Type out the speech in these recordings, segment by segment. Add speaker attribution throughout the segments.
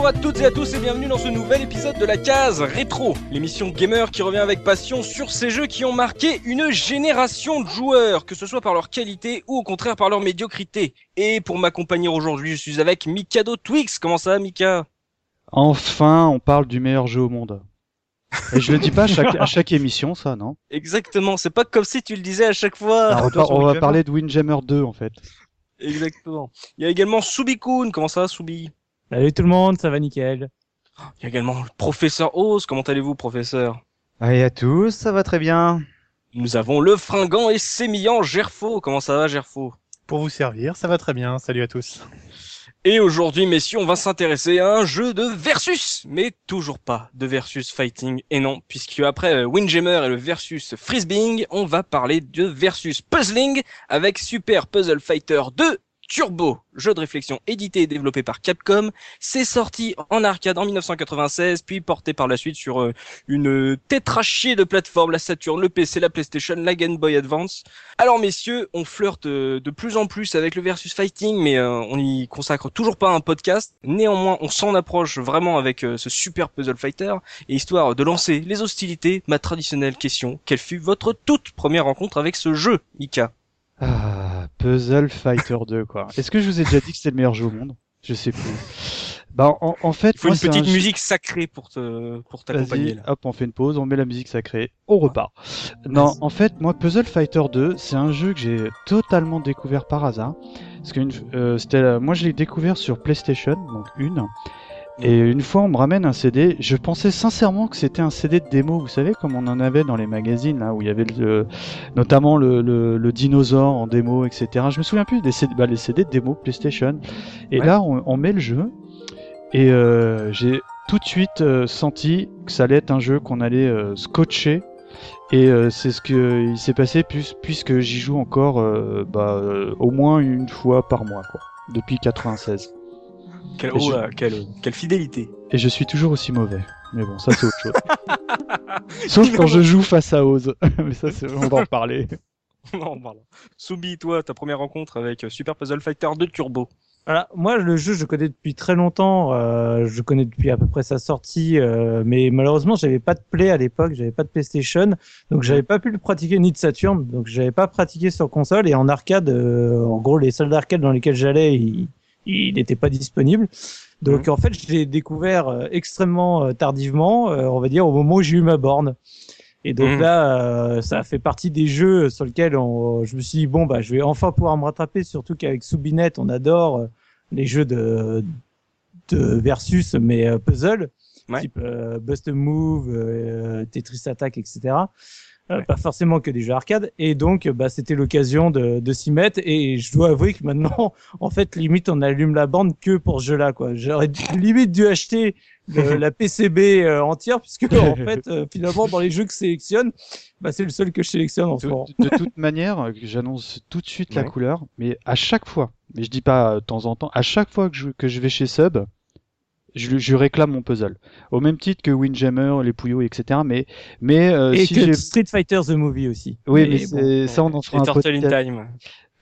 Speaker 1: Bonjour à toutes et à tous et bienvenue dans ce nouvel épisode de la case rétro, l'émission gamer qui revient avec passion sur ces jeux qui ont marqué une génération de joueurs, que ce soit par leur qualité ou au contraire par leur médiocrité. Et pour m'accompagner aujourd'hui, je suis avec Mikado Twix. Comment ça va Mika?
Speaker 2: Enfin, on parle du meilleur jeu au monde. Et je le dis pas à chaque, à chaque émission, ça, non?
Speaker 1: Exactement, c'est pas comme si tu le disais à chaque fois.
Speaker 2: Alors, on, va, on va parler de Windjammer 2, en fait.
Speaker 1: Exactement. Il y a également Subikun. Comment ça va, Subi?
Speaker 3: Salut tout le monde, ça va nickel.
Speaker 1: Il y a également le professeur Oz. Comment allez-vous, professeur?
Speaker 4: Allez à tous, ça va très bien.
Speaker 1: Nous avons le fringant et sémillant Gerfo. Comment ça va, Gerfo?
Speaker 5: Pour vous servir, ça va très bien. Salut à tous.
Speaker 1: Et aujourd'hui, messieurs, on va s'intéresser à un jeu de versus, mais toujours pas de versus fighting. Et non, puisque après Windjammer et le versus Frisbeeing, on va parler de versus puzzling avec Super Puzzle Fighter 2 Turbo, jeu de réflexion édité et développé par Capcom. C'est sorti en arcade en 1996, puis porté par la suite sur euh, une tétrachier de plateformes, la Saturn, le PC, la PlayStation, la Game Boy Advance. Alors messieurs, on flirte euh, de plus en plus avec le versus fighting, mais euh, on n'y consacre toujours pas un podcast. Néanmoins, on s'en approche vraiment avec ce super puzzle fighter. Et histoire de lancer les hostilités, ma traditionnelle question, quelle fut votre toute première rencontre avec ce jeu, Mika
Speaker 2: ah, Puzzle Fighter 2, quoi. Est-ce que je vous ai déjà dit que c'était le meilleur jeu au monde? Je sais plus. Bah, en, en fait,
Speaker 1: il faut une petite musique sacrée pour te pour t'accompagner.
Speaker 2: Hop, on fait une pause, on met la musique sacrée, on repart. Non, en fait, moi, Puzzle Fighter 2, c'est un jeu que j'ai totalement découvert par hasard. Parce que euh, c'était, moi, je l'ai découvert sur PlayStation, donc une. Et une fois, on me ramène un CD. Je pensais sincèrement que c'était un CD de démo. Vous savez, comme on en avait dans les magazines, là, où il y avait le, notamment le, le, le, dinosaure en démo, etc. Je me souviens plus des CD, bah, les CD de démo PlayStation. Et là, on, on, met le jeu. Et euh, j'ai tout de suite euh, senti que ça allait être un jeu qu'on allait euh, scotcher. Et euh, c'est ce que il s'est passé plus, puisque j'y joue encore euh, bah, au moins une fois par mois, quoi, depuis 96.
Speaker 1: Quelle, oh là, quelle, quelle, fidélité.
Speaker 2: Et je suis toujours aussi mauvais. Mais bon, ça c'est autre chose. Sauf quand je joue face à Oz. Mais ça, on va en parler.
Speaker 1: non, pardon. Soubi, toi, ta première rencontre avec Super Puzzle Fighter 2 Turbo.
Speaker 3: Voilà, moi le jeu je connais depuis très longtemps, euh, je connais depuis à peu près sa sortie, euh, mais malheureusement j'avais pas de Play à l'époque, j'avais pas de PlayStation, donc j'avais pas pu le pratiquer ni de Saturn, donc j'avais pas pratiqué sur console et en arcade, euh, en gros les salles d'arcade dans lesquelles j'allais, ils, il n'était pas disponible. Donc mmh. en fait, je l'ai découvert euh, extrêmement euh, tardivement, euh, on va dire au moment où j'ai eu ma borne. Et donc mmh. là, ça a fait partie des jeux sur lesquels on, je me suis dit bon bah je vais enfin pouvoir me rattraper, surtout qu'avec Soubinet, on adore les jeux de, de versus mais puzzle, ouais. type Bust a Move, Tetris Attack, etc. Ouais. pas forcément que des jeux arcade et donc bah c'était l'occasion de, de s'y mettre et je dois avouer que maintenant en fait limite on allume la bande que pour ce jeu là quoi j'aurais limite dû acheter le, la PCB euh, entière puisque en fait euh, finalement dans les jeux que je sélectionne bah c'est le seul que je sélectionne en ce moment
Speaker 2: de toute manière j'annonce tout de suite ouais. la couleur mais à chaque fois mais je dis pas de temps en temps à chaque fois que je, que je vais chez Sub je, je, réclame mon puzzle. Au même titre que Windjammer, les Pouillots, etc. Mais, mais euh,
Speaker 3: et
Speaker 2: si
Speaker 3: que Street Fighter the Movie aussi.
Speaker 2: Oui, mais, mais bon, ça on en fera
Speaker 1: un
Speaker 2: peu.
Speaker 1: in Time.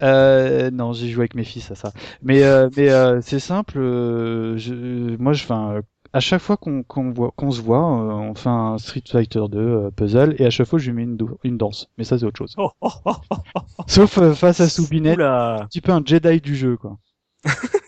Speaker 2: Euh, non, j'ai joué avec mes fils à ça. Mais, euh, mais euh, c'est simple. Euh, je, moi, je, enfin, à chaque fois qu'on qu'on voit, qu'on se voit, on fait un Street Fighter 2 puzzle et à chaque fois je lui mets une, une danse. Mais ça c'est autre chose.
Speaker 3: Oh, oh, oh,
Speaker 2: Sauf face à Soubinette, un petit peu un Jedi du jeu quoi.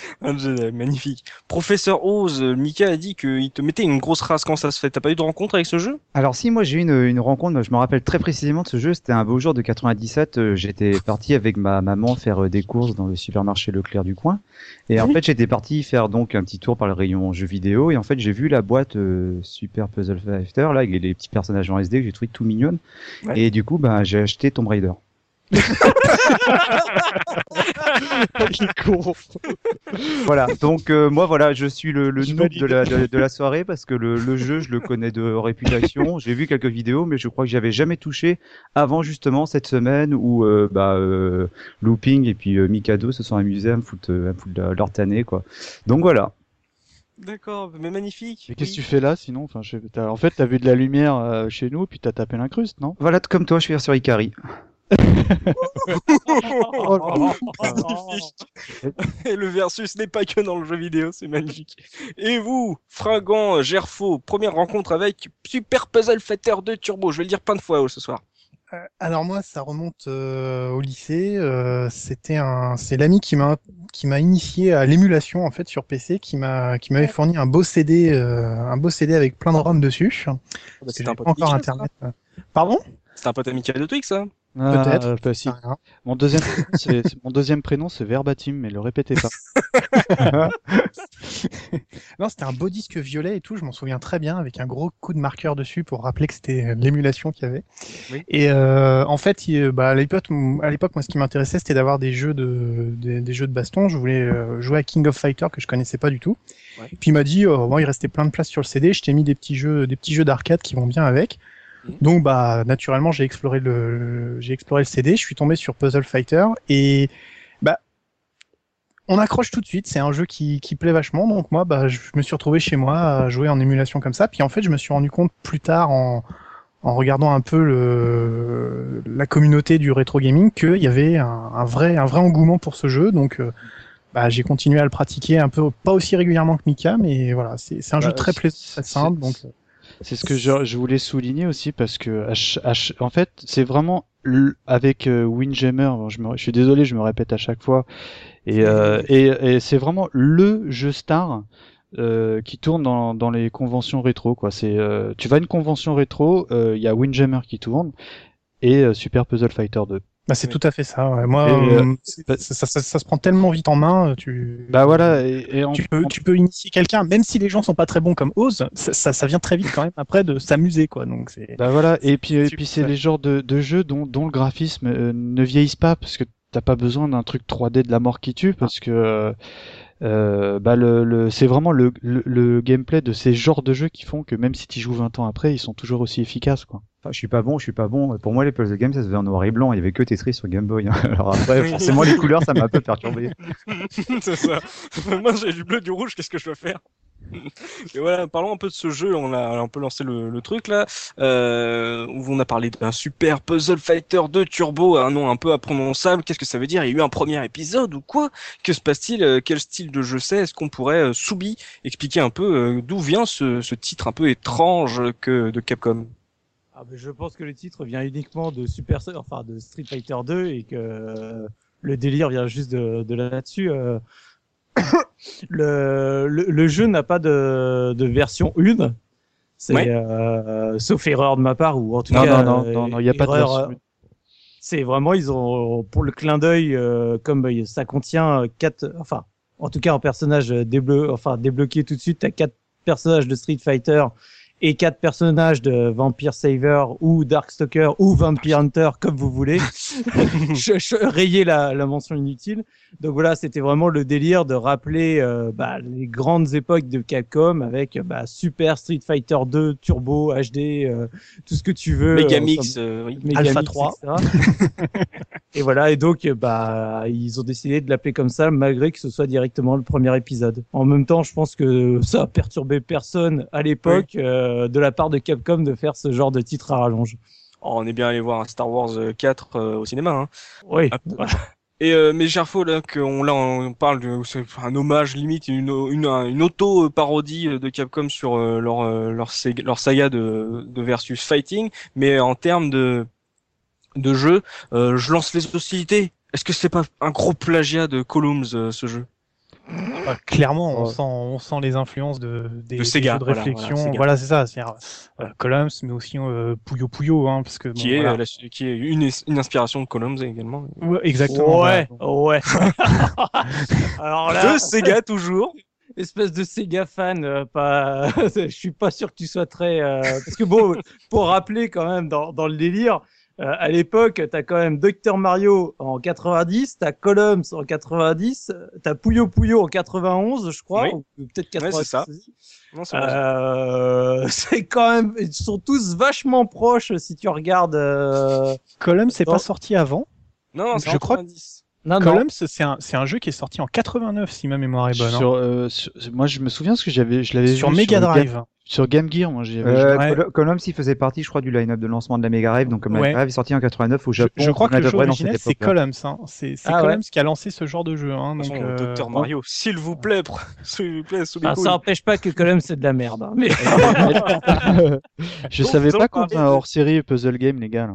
Speaker 1: Un magnifique. Professeur Oz, Mika a dit qu'il te mettait une grosse race quand ça se fait. T'as pas eu de rencontre avec ce jeu?
Speaker 4: Alors si, moi j'ai eu une, une, rencontre. Je me rappelle très précisément de ce jeu. C'était un beau jour de 97. J'étais parti avec ma maman faire des courses dans le supermarché Leclerc du coin. Et en oui. fait, j'étais parti faire donc un petit tour par le rayon jeux vidéo. Et en fait, j'ai vu la boîte euh, Super Puzzle Fighter là, avec les petits personnages en SD que j'ai trouvé tout mignonne. Ouais. Et du coup, bah, j'ai acheté Tomb Raider. Voilà, donc euh, moi voilà, je suis le, le noob de la, de, de, la soirée parce que le, le, jeu, je le connais de réputation. J'ai vu quelques vidéos, mais je crois que j'avais jamais touché avant justement cette semaine où euh, bah, euh, Looping et puis Mikado se sont amusés à me foutre, à me foutre leur tanner quoi. Donc voilà.
Speaker 1: D'accord, mais magnifique.
Speaker 2: Mais qu'est-ce que tu fais là sinon? Enfin, je... En fait, t'as vu de la lumière euh, chez nous, puis t'as tapé l'incruste, non?
Speaker 4: Voilà, comme toi, je suis sur Ikari.
Speaker 2: Oh.
Speaker 1: Et le versus n'est pas que dans le jeu vidéo, c'est magnifique. Et vous, Fringant, Gerfo, première rencontre avec Super Puzzle Fighter 2 Turbo. Je vais le dire plein de fois oh, ce soir.
Speaker 5: Euh, alors moi, ça remonte euh, au lycée. Euh, c'était un, c'est l'ami qui m'a qui m'a initié à l'émulation en fait sur PC, qui m'a qui m'avait fourni un beau CD, euh, un beau CD avec plein de ROM dessus. Que
Speaker 1: C'était
Speaker 5: j'avais
Speaker 1: un pote
Speaker 5: encore internet. Pardon?
Speaker 1: C'est un pote amical de Twix, ça
Speaker 2: Ah,
Speaker 5: Peut-être.
Speaker 2: euh, si.
Speaker 5: Ah.
Speaker 2: Mon deuxième, c'est, c'est- mon deuxième prénom, c'est Verbatim, mais le répétez pas.
Speaker 5: Non, c'était un beau disque violet et tout, je m'en souviens très bien, avec un gros coup de marqueur dessus pour rappeler que c'était l'émulation qu'il y avait.
Speaker 1: Oui.
Speaker 5: Et euh, en fait, il- bah, à l'époque, à l'époque, moi, ce qui m'intéressait, c'était d'avoir des jeux de des, des jeux de baston. Je voulais euh, jouer à King of Fighter que je connaissais pas du tout.
Speaker 1: Ouais.
Speaker 5: Puis il m'a dit, oh, bon, il restait plein de place sur le CD, je t'ai mis des petits jeux, des petits jeux d'arcade qui vont bien avec.
Speaker 1: Mhm.
Speaker 5: Donc, bah, naturellement, j'ai exploré le, j'ai exploré le CD, je suis tombé sur Puzzle Fighter et bah on accroche tout de suite. C'est un jeu qui, qui plaît vachement. Donc moi, bah, je me suis retrouvé chez moi à jouer en émulation comme ça. Puis en fait, je me suis rendu compte plus tard en, en regardant un peu le, la communauté du rétro gaming qu'il y avait un, un vrai, un vrai engouement pour ce jeu. Donc euh, bah, j'ai continué à le pratiquer un peu, pas aussi régulièrement que Mika, mais voilà, c'est c'est un
Speaker 2: Bah,
Speaker 5: jeu très
Speaker 2: c'est-
Speaker 5: plaisant, très simple. Donc
Speaker 2: C'est ce que je, je voulais souligner aussi parce que en fait c'est vraiment avec euh, Windjammer, bon, je, me, je suis désolé, je me répète à chaque fois, et, euh, et, et c'est vraiment le jeu star euh, qui tourne dans, dans les conventions rétro. Quoi. C'est, euh, tu vas à une convention rétro, euh, il y a Windjammer qui tourne et euh, Super Puzzle Fighter 2.
Speaker 5: Bah, c'est
Speaker 1: Oui.
Speaker 5: tout à fait ça. ouais. Moi, euh,
Speaker 2: euh, bah-
Speaker 5: ça, ça- ça- ça se prend tellement vite en main. Tu,
Speaker 2: Bah voilà, et, et en,
Speaker 5: tu peux, tu peux initier quelqu'un, même si les gens sont pas très bons comme Oz, ça, ça, vient très vite quand même après de s'amuser, quoi. Donc c'est.
Speaker 2: Bah voilà, et puis, et puis c'est
Speaker 5: ouais.
Speaker 2: les genres de, de jeux dont, dont le graphisme euh, ne vieillissent pas parce que t'as pas besoin d'un truc 3D de la mort qui tue parce que euh, euh, bah le, le c'est vraiment le, le, le gameplay de ces genres de jeux qui font que même si tu joues 20 ans après, ils sont toujours aussi efficaces quoi.
Speaker 4: Enfin, je suis pas bon, je suis pas bon. Pour moi, les puzzle games, ça se faisait en noir et blanc. Il y avait que Tetris sur Game Boy. hein. Alors après, forcément, les couleurs, ça m'a un peu perturbé.
Speaker 1: c'est ça. Moi, j'ai du bleu, du rouge, qu'est-ce que je dois faire? Et voilà, parlons un peu de ce jeu. On a un peu lancé le, le truc là, euh, où on a parlé d'un super Puzzle Fighter 2 Turbo, un nom un peu imprononçable. Qu'est-ce que ça veut dire? Il y a eu un premier épisode ou quoi? Que se passe-t-il? Euh, Quel style de jeu c'est? Est-ce qu'on pourrait, euh, Soubi, expliquer un peu euh, d'où vient ce, ce titre un peu étrange que de Capcom?
Speaker 3: Ah, ben, je pense que le titre vient uniquement de Super, enfin de Street Fighter 2 et que euh, le délire vient juste de, de là-dessus. euh. le, le, le jeu n'a pas de, de version 1. C'est euh, sauf erreur de ma part ou en tout
Speaker 2: Non,
Speaker 3: cas
Speaker 2: non, non, non, non, il y a pas de version.
Speaker 3: C'est vraiment ils ont pour le clin d'œil euh, comme ça contient quatre enfin en tout cas en personnage déblo enfin débloqué tout de suite t'as quatre personnages de Street Fighter et quatre personnages de Vampire Saver ou Darkstalker ou Vampire Hunter comme vous voulez je, je rayez la, la mention inutile donc voilà c'était vraiment le délire de rappeler euh, bah, les grandes époques de Capcom avec bah, Super Street Fighter 2 Turbo HD euh, tout ce que tu veux
Speaker 1: Megamix,
Speaker 3: euh,
Speaker 1: euh, oui.
Speaker 3: Megamix,
Speaker 5: Alpha 3.
Speaker 3: et voilà, et donc euh, bah ils ont décidé de l'appeler comme ça malgré que ce soit directement le premier épisode. En même temps, je pense que ça a perturbé personne à l'époque euh, de la part de Capcom de faire ce genre de titre à rallonge.
Speaker 1: Oh, on est bien allé voir un Star Wars euh, 4 euh, au cinéma. Hein.
Speaker 3: Oui.
Speaker 1: Ah, Et euh, mais Gerfo là qu'on là on parle de c'est un hommage limite une une, une auto parodie de Capcom sur euh, leur euh, leur leur saga de de versus fighting mais en termes de de jeu euh, je lance les hostilités est-ce que c'est pas un gros plagiat de Columns euh, ce jeu?
Speaker 5: Bah, clairement, on
Speaker 2: Ouais.
Speaker 5: sent, on sent les influences de, des,
Speaker 1: De
Speaker 5: des
Speaker 1: Sega,
Speaker 5: jeux de
Speaker 1: voilà,
Speaker 5: réflexion.
Speaker 1: voilà,
Speaker 5: c'est ça. C'est-à-dire euh, Columns, mais aussi euh, Puyo Puyo, hein, parce que bon,
Speaker 1: qui est
Speaker 5: voilà.
Speaker 1: la- qui est une une inspiration de Columns également
Speaker 5: Ouais, exactement.
Speaker 3: Ouais,
Speaker 5: voilà.
Speaker 3: ouais. Alors là,
Speaker 1: de Sega toujours
Speaker 3: espèce de Sega fan, euh, pas, je suis pas sûr que tu sois très, euh, parce que bon, pour rappeler quand même dans, dans le délire, euh, à l'époque, t'as quand même Dr Mario en 90, t'as Columns en 90, t'as Puyo Puyo en 91, je crois,
Speaker 1: Oui.
Speaker 3: ou peut-être
Speaker 1: Ouais,
Speaker 3: 90.
Speaker 1: c'est ça. non c'est vrai.
Speaker 3: Euh, c'est quand même, ils sont tous vachement proches si tu regardes. Euh...
Speaker 5: Columns, c'est pas sorti avant.
Speaker 1: non non c'est
Speaker 5: je crois-
Speaker 1: 90.
Speaker 3: Non, non.
Speaker 5: Columns, c'est un, c'est un jeu qui est sorti en 89, si ma mémoire est bonne. hein.
Speaker 2: Sur, euh, sur- moi je me souviens parce que j'avais je l'avais
Speaker 5: Sur
Speaker 2: vu
Speaker 5: Mega Drive.
Speaker 2: Sur Game Gear, moi j'ai.
Speaker 4: Euh,
Speaker 5: Ouais.
Speaker 4: Columns, il faisait partie, je crois, du line-up de lancement de la Mega Drive. Donc, comme la
Speaker 5: Ouais.
Speaker 4: Mega Drive est sortie en 89 au
Speaker 5: Je,
Speaker 4: Japon,
Speaker 5: je crois que le jeu original c'est. Columns. Hein. C'est
Speaker 3: Ah ouais.
Speaker 5: Columns qui a lancé ce genre de jeu. Hein. Donc, euh,
Speaker 1: Docteur. Mario, s'il vous plaît, s'il vous plaît, sous les
Speaker 3: Ah,
Speaker 1: couilles.
Speaker 3: ça n'empêche pas que Column c'est de la merde. hein. Mais
Speaker 2: je
Speaker 1: Donc,
Speaker 2: savais pas qu'on
Speaker 1: parlez
Speaker 2: faisait un
Speaker 1: de-
Speaker 2: hors série puzzle game, les gars. Là.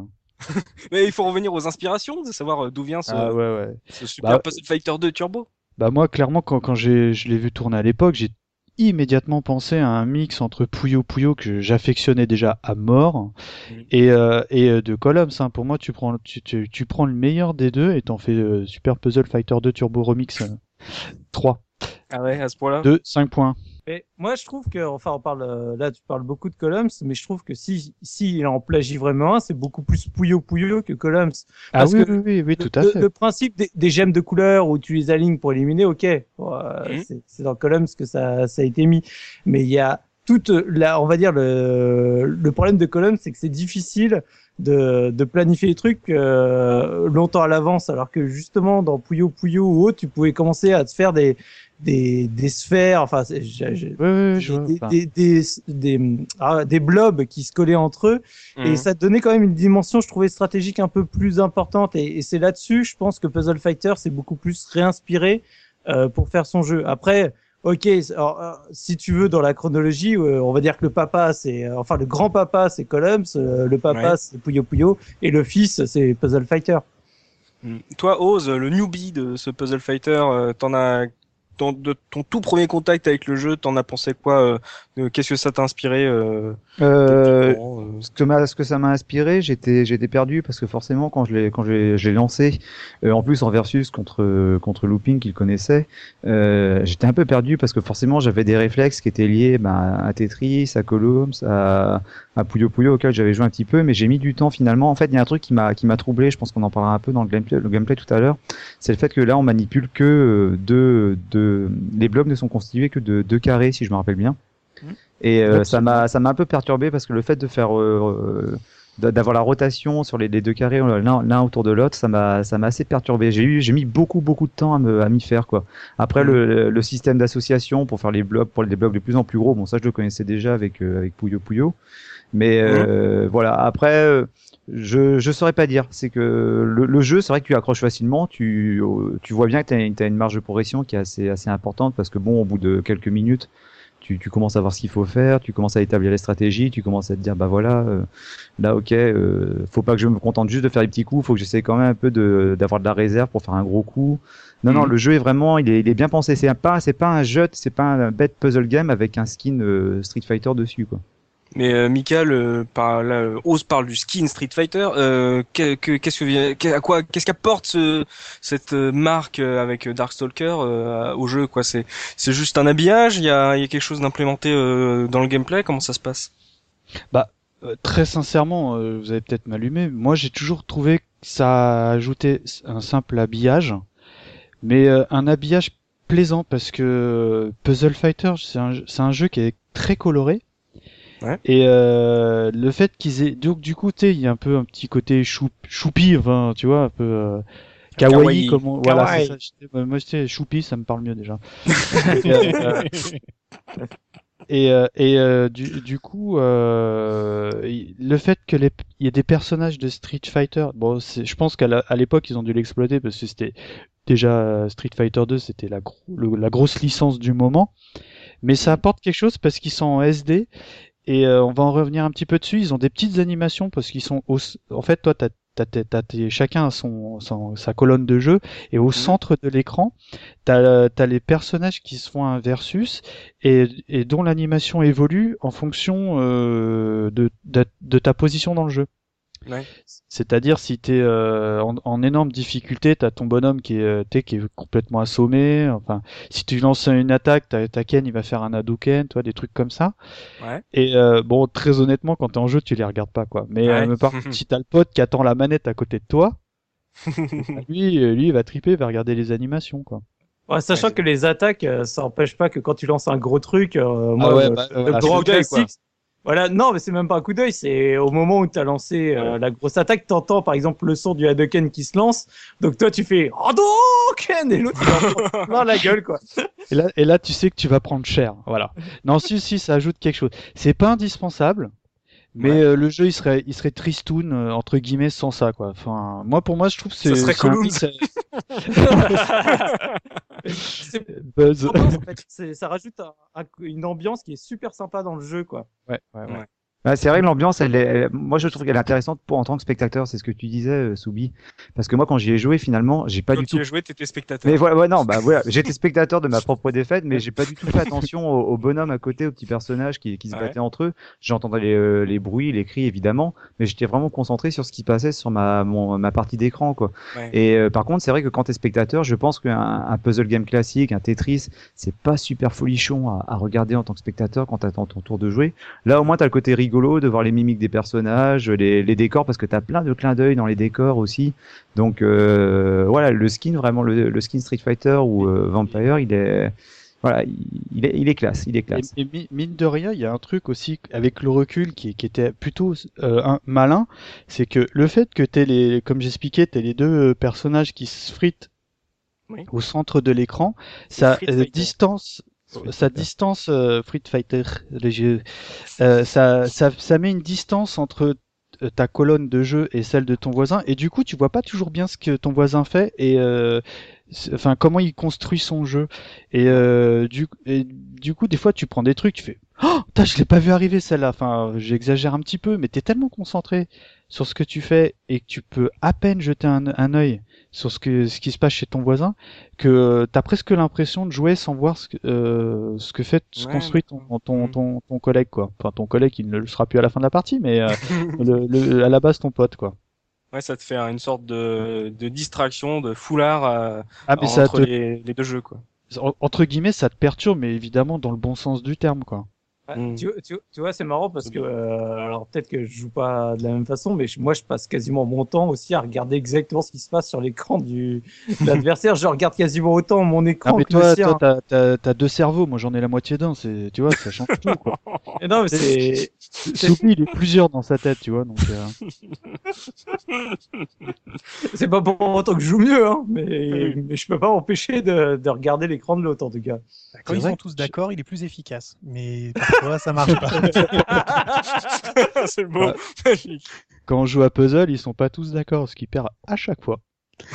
Speaker 1: Mais il faut revenir aux inspirations, de savoir euh, d'où vient ce,
Speaker 2: Ah ouais, ouais.
Speaker 1: ce Super
Speaker 2: Bah,
Speaker 1: Puzzle Fighter 2 Turbo.
Speaker 2: Bah moi, clairement, quand, quand j'ai, je l'ai vu tourner à l'époque, j'ai immédiatement pensé à un mix entre Puyo Puyo que j'affectionnais déjà à mort
Speaker 1: Mhm.
Speaker 2: et, euh, et euh, de Columns. Hein. Pour moi, tu prends, tu, tu, tu prends le meilleur des deux et t'en fais euh, Super Puzzle Fighter 2 Turbo Remix euh, 3.
Speaker 1: Ah ouais, à ce point-là?
Speaker 2: 2, 5 points.
Speaker 3: Mais moi, je trouve que, enfin, on parle euh, là, tu parles beaucoup de Columns, mais je trouve que si, si il en plagie vraiment un, c'est beaucoup plus Puyo Puyo que Columns.
Speaker 2: Ah
Speaker 3: Parce
Speaker 2: oui,
Speaker 3: que
Speaker 2: oui, oui, oui, tout à
Speaker 3: le,
Speaker 2: fait.
Speaker 3: le principe des, des gemmes de couleur où tu les alignes pour éliminer, ok, Ouais,
Speaker 1: Mhm.
Speaker 3: c'est- c'est dans Columns que ça, ça a été mis. Mais il y a toute la, on va dire le, le problème de Columns, c'est que c'est difficile de, de planifier les trucs euh, longtemps à l'avance, alors que justement dans Puyo Puyo ou autre, tu pouvais commencer à te faire des des, des sphères, enfin, des,
Speaker 2: vois.
Speaker 3: des,
Speaker 2: Enfin,
Speaker 3: des, des, des, ah, des blobs qui se collaient entre eux
Speaker 1: Mhm.
Speaker 3: et ça donnait quand même une dimension, je trouvais stratégique un peu plus importante. Et, et c'est là-dessus, je pense que Puzzle Fighter s'est beaucoup plus réinspiré euh, pour faire son jeu. Après, ok, alors, euh, si tu veux dans la chronologie, euh, on va dire que le papa, c'est euh, enfin le grand papa, c'est Columns, euh, le papa,
Speaker 1: Ouais.
Speaker 3: c'est Puyo Puyo, et le fils, c'est Puzzle Fighter.
Speaker 1: Toi, Oz, le newbie de ce Puzzle Fighter, euh, t'en as ton, de ton tout premier contact avec le jeu, t'en as pensé quoi euh, Qu'est-ce que ça t'a inspiré euh,
Speaker 4: Euh,
Speaker 1: euh,
Speaker 4: ce que, m'a- ce que ça m'a inspiré, j'étais j'étais perdu parce que forcément quand je l'ai quand l'ai lancé, euh, en plus en versus contre contre Looping qu'il connaissait, euh, j'étais un peu perdu parce que forcément j'avais des réflexes qui étaient liés ben, à Tetris, à Columns, à, à Puyo Puyo auquel j'avais joué un petit peu, mais j'ai mis du temps finalement. En fait, il y a un truc qui m'a qui m'a troublé. Je pense qu'on en parlera un peu dans le gameplay le gameplay tout à l'heure. C'est le fait que là on manipule que euh, deux deux les blocs ne sont constitués que de deux carrés si je me rappelle bien.
Speaker 1: Mhm.
Speaker 4: Et euh, ça m'a ça m'a un peu perturbé parce que le fait de faire euh, d'a- d'avoir la rotation sur les, les deux carrés l'un autour de l'autre, ça m'a ça m'a assez perturbé. J'ai eu j'ai mis beaucoup beaucoup de temps à me à m'y faire quoi. Après
Speaker 1: Mhm.
Speaker 4: le, le système d'association pour faire les blocs pour les blocs de plus en plus gros, bon ça je le connaissais déjà avec euh, avec Puyo Puyo. Mais euh, voilà, après euh, je je saurais pas dire, c'est que le, le jeu, c'est vrai que tu accroches facilement, tu tu vois bien que tu as, une marge de progression qui est assez assez importante parce que bon au bout de quelques minutes tu, tu commences à voir ce qu'il faut faire, tu commences à établir les stratégies, tu commences à te dire bah voilà, euh, là ok, euh, faut pas que je me contente juste de faire des petits coups, faut que j'essaie quand même un peu de d'avoir de la réserve pour faire un gros coup. Non non,
Speaker 1: Mhm.
Speaker 4: le jeu est vraiment, il est, il est bien pensé. C'est un- pas c'est pas un jeu, c'est pas un bête puzzle game avec un skin euh, Street Fighter dessus quoi.
Speaker 1: Mais euh, Michael, euh, par, là, euh, Oz parle du skin Street Fighter. Euh, que- que- qu'est-ce que quoi, qu'est-ce qu'apporte ce, cette marque avec Darkstalker au jeu quoi? C'est c'est juste un habillage? Il y a, y a quelque chose d'implémenté dans le gameplay? Comment ça se passe?
Speaker 2: Euh, très sincèrement, vous avez peut-être m'allumé. Moi, j'ai toujours trouvé que ça ajoutait un simple habillage, mais un habillage plaisant parce que Puzzle Fighter, c'est un, c'est un jeu qui est très coloré.
Speaker 1: Ouais.
Speaker 2: Et euh, le fait qu'ils aient donc du coup, tu sais, il y a un peu un petit côté chou, choupi, enfin, tu vois, un peu euh, kawaii,
Speaker 1: Kawaii.
Speaker 2: comme on- voilà, c'est
Speaker 3: Kawaii.
Speaker 2: ça. j'étais- euh, Moi, j'étais choupi, ça me parle mieux déjà. et euh, et, euh, euh, du, du coup, euh, le fait que les, il y ait des personnages de Street Fighter, bon, c'est- je pense qu'à l'époque ils ont dû l'exploiter parce que c'était déjà Street Fighter 2, c'était la, gro- la grosse licence du moment, mais ça apporte quelque chose parce qu'ils sont en SD et euh, on va en revenir un petit peu dessus. Ils ont des petites animations parce qu'ils sont au, en fait, toi, t'as chacun a son, son- sa colonne de jeu et au centre de l'écran, t'as, as les personnages qui se font un versus et, et dont l'animation évolue en fonction euh, de, de, de ta position dans le jeu.
Speaker 1: Ouais.
Speaker 2: C'est-à-dire si t'es euh, en, en énorme difficulté, t'as ton bonhomme qui est, euh, t'es, qui est complètement assommé. Enfin, si tu lances une attaque, ta, ta Ken il va faire un Hadouken, toi des trucs comme ça.
Speaker 1: Ouais.
Speaker 2: Et euh, bon, très honnêtement, quand t'es en jeu, tu les regardes pas quoi. Mais
Speaker 1: Ouais.
Speaker 2: euh, par contre, si t'as le pote qui attend la manette à côté de toi, lui, euh, lui, il va triper, il va regarder les animations quoi.
Speaker 3: Ouais, sachant
Speaker 1: Ouais.
Speaker 3: que les attaques, ça empêche pas que quand tu lances un gros truc, euh, moi,
Speaker 2: ouais,
Speaker 3: le-
Speaker 2: bah,
Speaker 3: le grand classique, Voilà, non, mais c'est même pas un coup d'œil, c'est au moment où tu as lancé euh, la grosse attaque, t'entends par exemple le son du Hadouken qui se lance, donc toi tu fais Hadouken et l'autre il la gueule quoi.
Speaker 2: Et là, et là, tu sais que tu vas prendre cher. Voilà. Non, si, si, ça ajoute quelque chose. C'est pas indispensable, mais
Speaker 1: Ouais.
Speaker 2: euh, le jeu, il serait, il serait tristoun euh, entre guillemets sans ça, quoi. Enfin, moi, pour moi, je trouve que c'est.
Speaker 1: Ça serait
Speaker 2: c'est
Speaker 3: C'est
Speaker 2: Buzz.
Speaker 3: en fait, ça rajoute un- un- une ambiance qui est super sympa dans le jeu quoi.
Speaker 2: Ouais, ouais, ouais.
Speaker 1: Ouais.
Speaker 4: Bah, c'est vrai que l'ambiance, elle est, elle- moi je trouve qu'elle est intéressante pour en tant que spectateur. C'est ce que tu disais, euh, Soubi. Parce que moi, quand j'y ai joué, finalement, j'ai pas
Speaker 1: Quand
Speaker 4: du
Speaker 1: tu
Speaker 4: tout.
Speaker 1: as joué, t'étais spectateur.
Speaker 4: Mais voilà, ouais, non, bah voilà, j'étais spectateur de ma propre défaite, mais j'ai pas du tout fait attention aux, aux bonhommes à côté, aux petits personnages qui, qui se
Speaker 1: Ouais.
Speaker 4: battaient entre eux. J'entendais les, euh, les bruits, les cris évidemment, mais j'étais vraiment concentré sur ce qui passait sur ma, mon, ma partie d'écran, quoi.
Speaker 1: Ouais.
Speaker 4: Et euh, par contre, c'est vrai que quand t'es spectateur, je pense qu'un un puzzle game classique, un Tetris, c'est pas super folichon à, à regarder en tant que spectateur quand t'attends ton tour de jouer. Là, au moins, t'as le côté rigolo de voir les mimiques des personnages, les, les décors, parce que t'as plein de clins d'œil dans les décors aussi. Donc euh, voilà, le skin, vraiment, le, le skin Street Fighter ou euh, Vampire, il est, voilà, il, est, il est classe, il est classe.
Speaker 2: et mi- mine de rien, il y a un truc aussi avec le recul qui, qui était plutôt euh, un, malin, c'est que le fait que t'aies les, comme j'expliquais, t'aies les deux euh, personnages qui se fritent
Speaker 1: Oui.
Speaker 2: au centre de l'écran, ça euh, distance,
Speaker 4: Fighter.
Speaker 2: distance euh, Street Fighter, les jeux, euh, ça, ça, ça met une distance entre euh, ta colonne de jeu et celle de ton voisin, et du coup, tu vois pas toujours bien ce que ton voisin fait et euh, enfin comment il construit son jeu. Et, euh, du, et du coup, des fois, tu prends des trucs, tu fais Oh, putain, je l'ai pas vu arriver celle-là. Enfin, j'exagère un petit peu, mais t'es tellement concentré sur ce que tu fais et que tu peux à peine jeter un, un œil sur ce, que, ce qui se passe chez ton voisin que euh, t'as presque l'impression de jouer sans voir ce que, euh, ce que fait, ce
Speaker 1: Ouais,
Speaker 2: construit ton, ton,
Speaker 1: Mm.
Speaker 2: ton, ton collègue, quoi. Enfin, ton collègue, il ne le sera plus à la fin de la partie, mais euh, le, le- à la base, ton pote, quoi.
Speaker 1: Ouais, ça te fait une sorte de, de distraction, de foulard euh,
Speaker 2: Ah,
Speaker 1: entre
Speaker 2: te,
Speaker 1: les, les deux jeux, quoi.
Speaker 2: en- entre guillemets, ça te perturbe, mais évidemment dans le bon sens du terme, quoi.
Speaker 3: Ouais,
Speaker 1: Mm.
Speaker 3: tu, tu, tu vois, c'est marrant parce que, euh, alors peut-être que je joue pas de la même façon, mais je- moi je passe quasiment mon temps aussi à regarder exactement ce qui se passe sur l'écran du de l'adversaire. je regarde quasiment autant mon écran
Speaker 2: Ah, mais
Speaker 3: que le
Speaker 2: toi, toi, t'as, t'as, t'as deux cerveaux, moi j'en ai la moitié d'un, c'est, tu vois, ça change tout, quoi.
Speaker 3: Et non, mais c'est,
Speaker 2: Soubi, il est plusieurs dans sa tête, tu vois, donc, euh,
Speaker 3: c'est pas pour autant que je joue mieux, hein, mais,
Speaker 1: Oui.
Speaker 3: mais je peux pas m'empêcher de, de regarder l'écran de l'autre en tout cas.
Speaker 5: Quand
Speaker 2: C'est
Speaker 5: ils sont tous d'accord, il est plus efficace. Mais parfois, ça marche pas.
Speaker 1: c'est beau.
Speaker 2: Ouais. quand on joue à puzzle, ils sont pas tous d'accord, ce qui perd à chaque fois.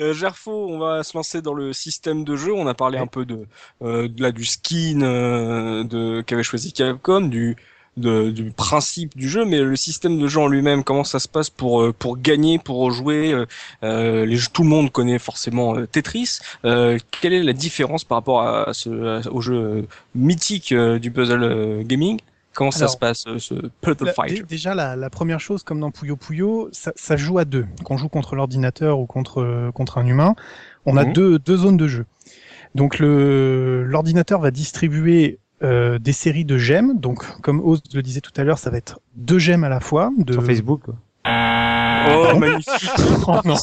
Speaker 1: Euh, Gerfo, on va se lancer dans le système de jeu. On a parlé un peu de, euh, de là du skin euh, de qu'avait choisi Capcom, du de- du principe du jeu, mais le système de jeu en lui-même, comment ça se passe pour euh, pour gagner, pour jouer. euh, euh, les jeux, tout le monde connaît forcément euh, Tetris. Euh, quelle est la différence par rapport à ce au jeu mythique du puzzle gaming? Comment ça se passe ce Puzzle
Speaker 5: dé- déjà, la, la première chose, comme dans Puyo Puyo, ça, ça joue à deux. Qu'on joue contre l'ordinateur ou contre, contre un humain, on a
Speaker 1: Mhm.
Speaker 5: deux, deux zones de jeu. Donc le l'ordinateur va distribuer euh, des séries de gemmes. Donc, comme Oz le disait tout à l'heure, ça va être deux gemmes à la fois. De...
Speaker 4: Sur Facebook, quoi.
Speaker 1: Oh magnifique
Speaker 5: Oh non.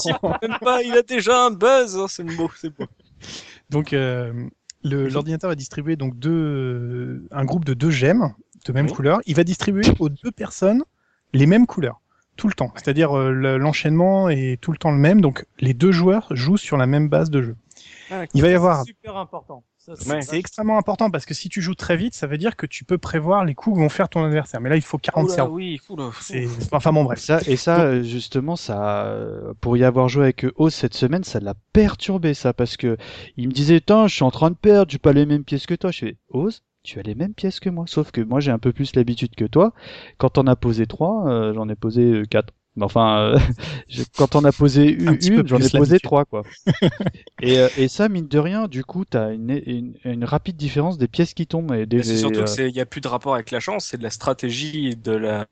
Speaker 1: Même pas, il a déjà un buzz. hein, c'est beau, c'est beau.
Speaker 5: Donc euh, l'ordinateur va distribuer donc deux, un groupe de deux gemmes de même
Speaker 1: Oui.
Speaker 5: couleur. Il va distribuer aux deux personnes les mêmes couleurs tout le temps. C'est-à-dire euh, le- l'enchaînement est tout le temps le même. Donc les deux joueurs jouent sur la même base de jeu. Il va y avoir
Speaker 3: C'est super important.
Speaker 5: C'est extrêmement important parce que si tu joues très vite, ça veut dire que tu peux prévoir les coups que vont faire ton adversaire. Mais là, il faut 40
Speaker 1: Oula, oui, oula.
Speaker 5: Enfin bon bref.
Speaker 2: Ça, et ça, euh, justement, ça, euh, pour y avoir joué avec Oz cette semaine, ça l'a perturbé, ça, parce que il me disait, Tain, je suis en train de perdre, j'ai pas les mêmes pièces que toi. Je fais, Oz, tu as les mêmes pièces que moi, sauf que moi, j'ai un peu plus l'habitude que toi. Quand on a posé trois, euh, j'en ai posé euh, quatre. Mais Enfin, euh, je- quand on a posé une,
Speaker 5: Un
Speaker 2: j'en ai posé trois, quoi. et, euh, et ça, mine de rien, du coup, t'as une, une, une rapide différence des pièces qui tombent et des.
Speaker 1: C'est surtout
Speaker 2: euh,
Speaker 1: que c'est, il y a plus de rapport avec la chance, c'est de la stratégie et de la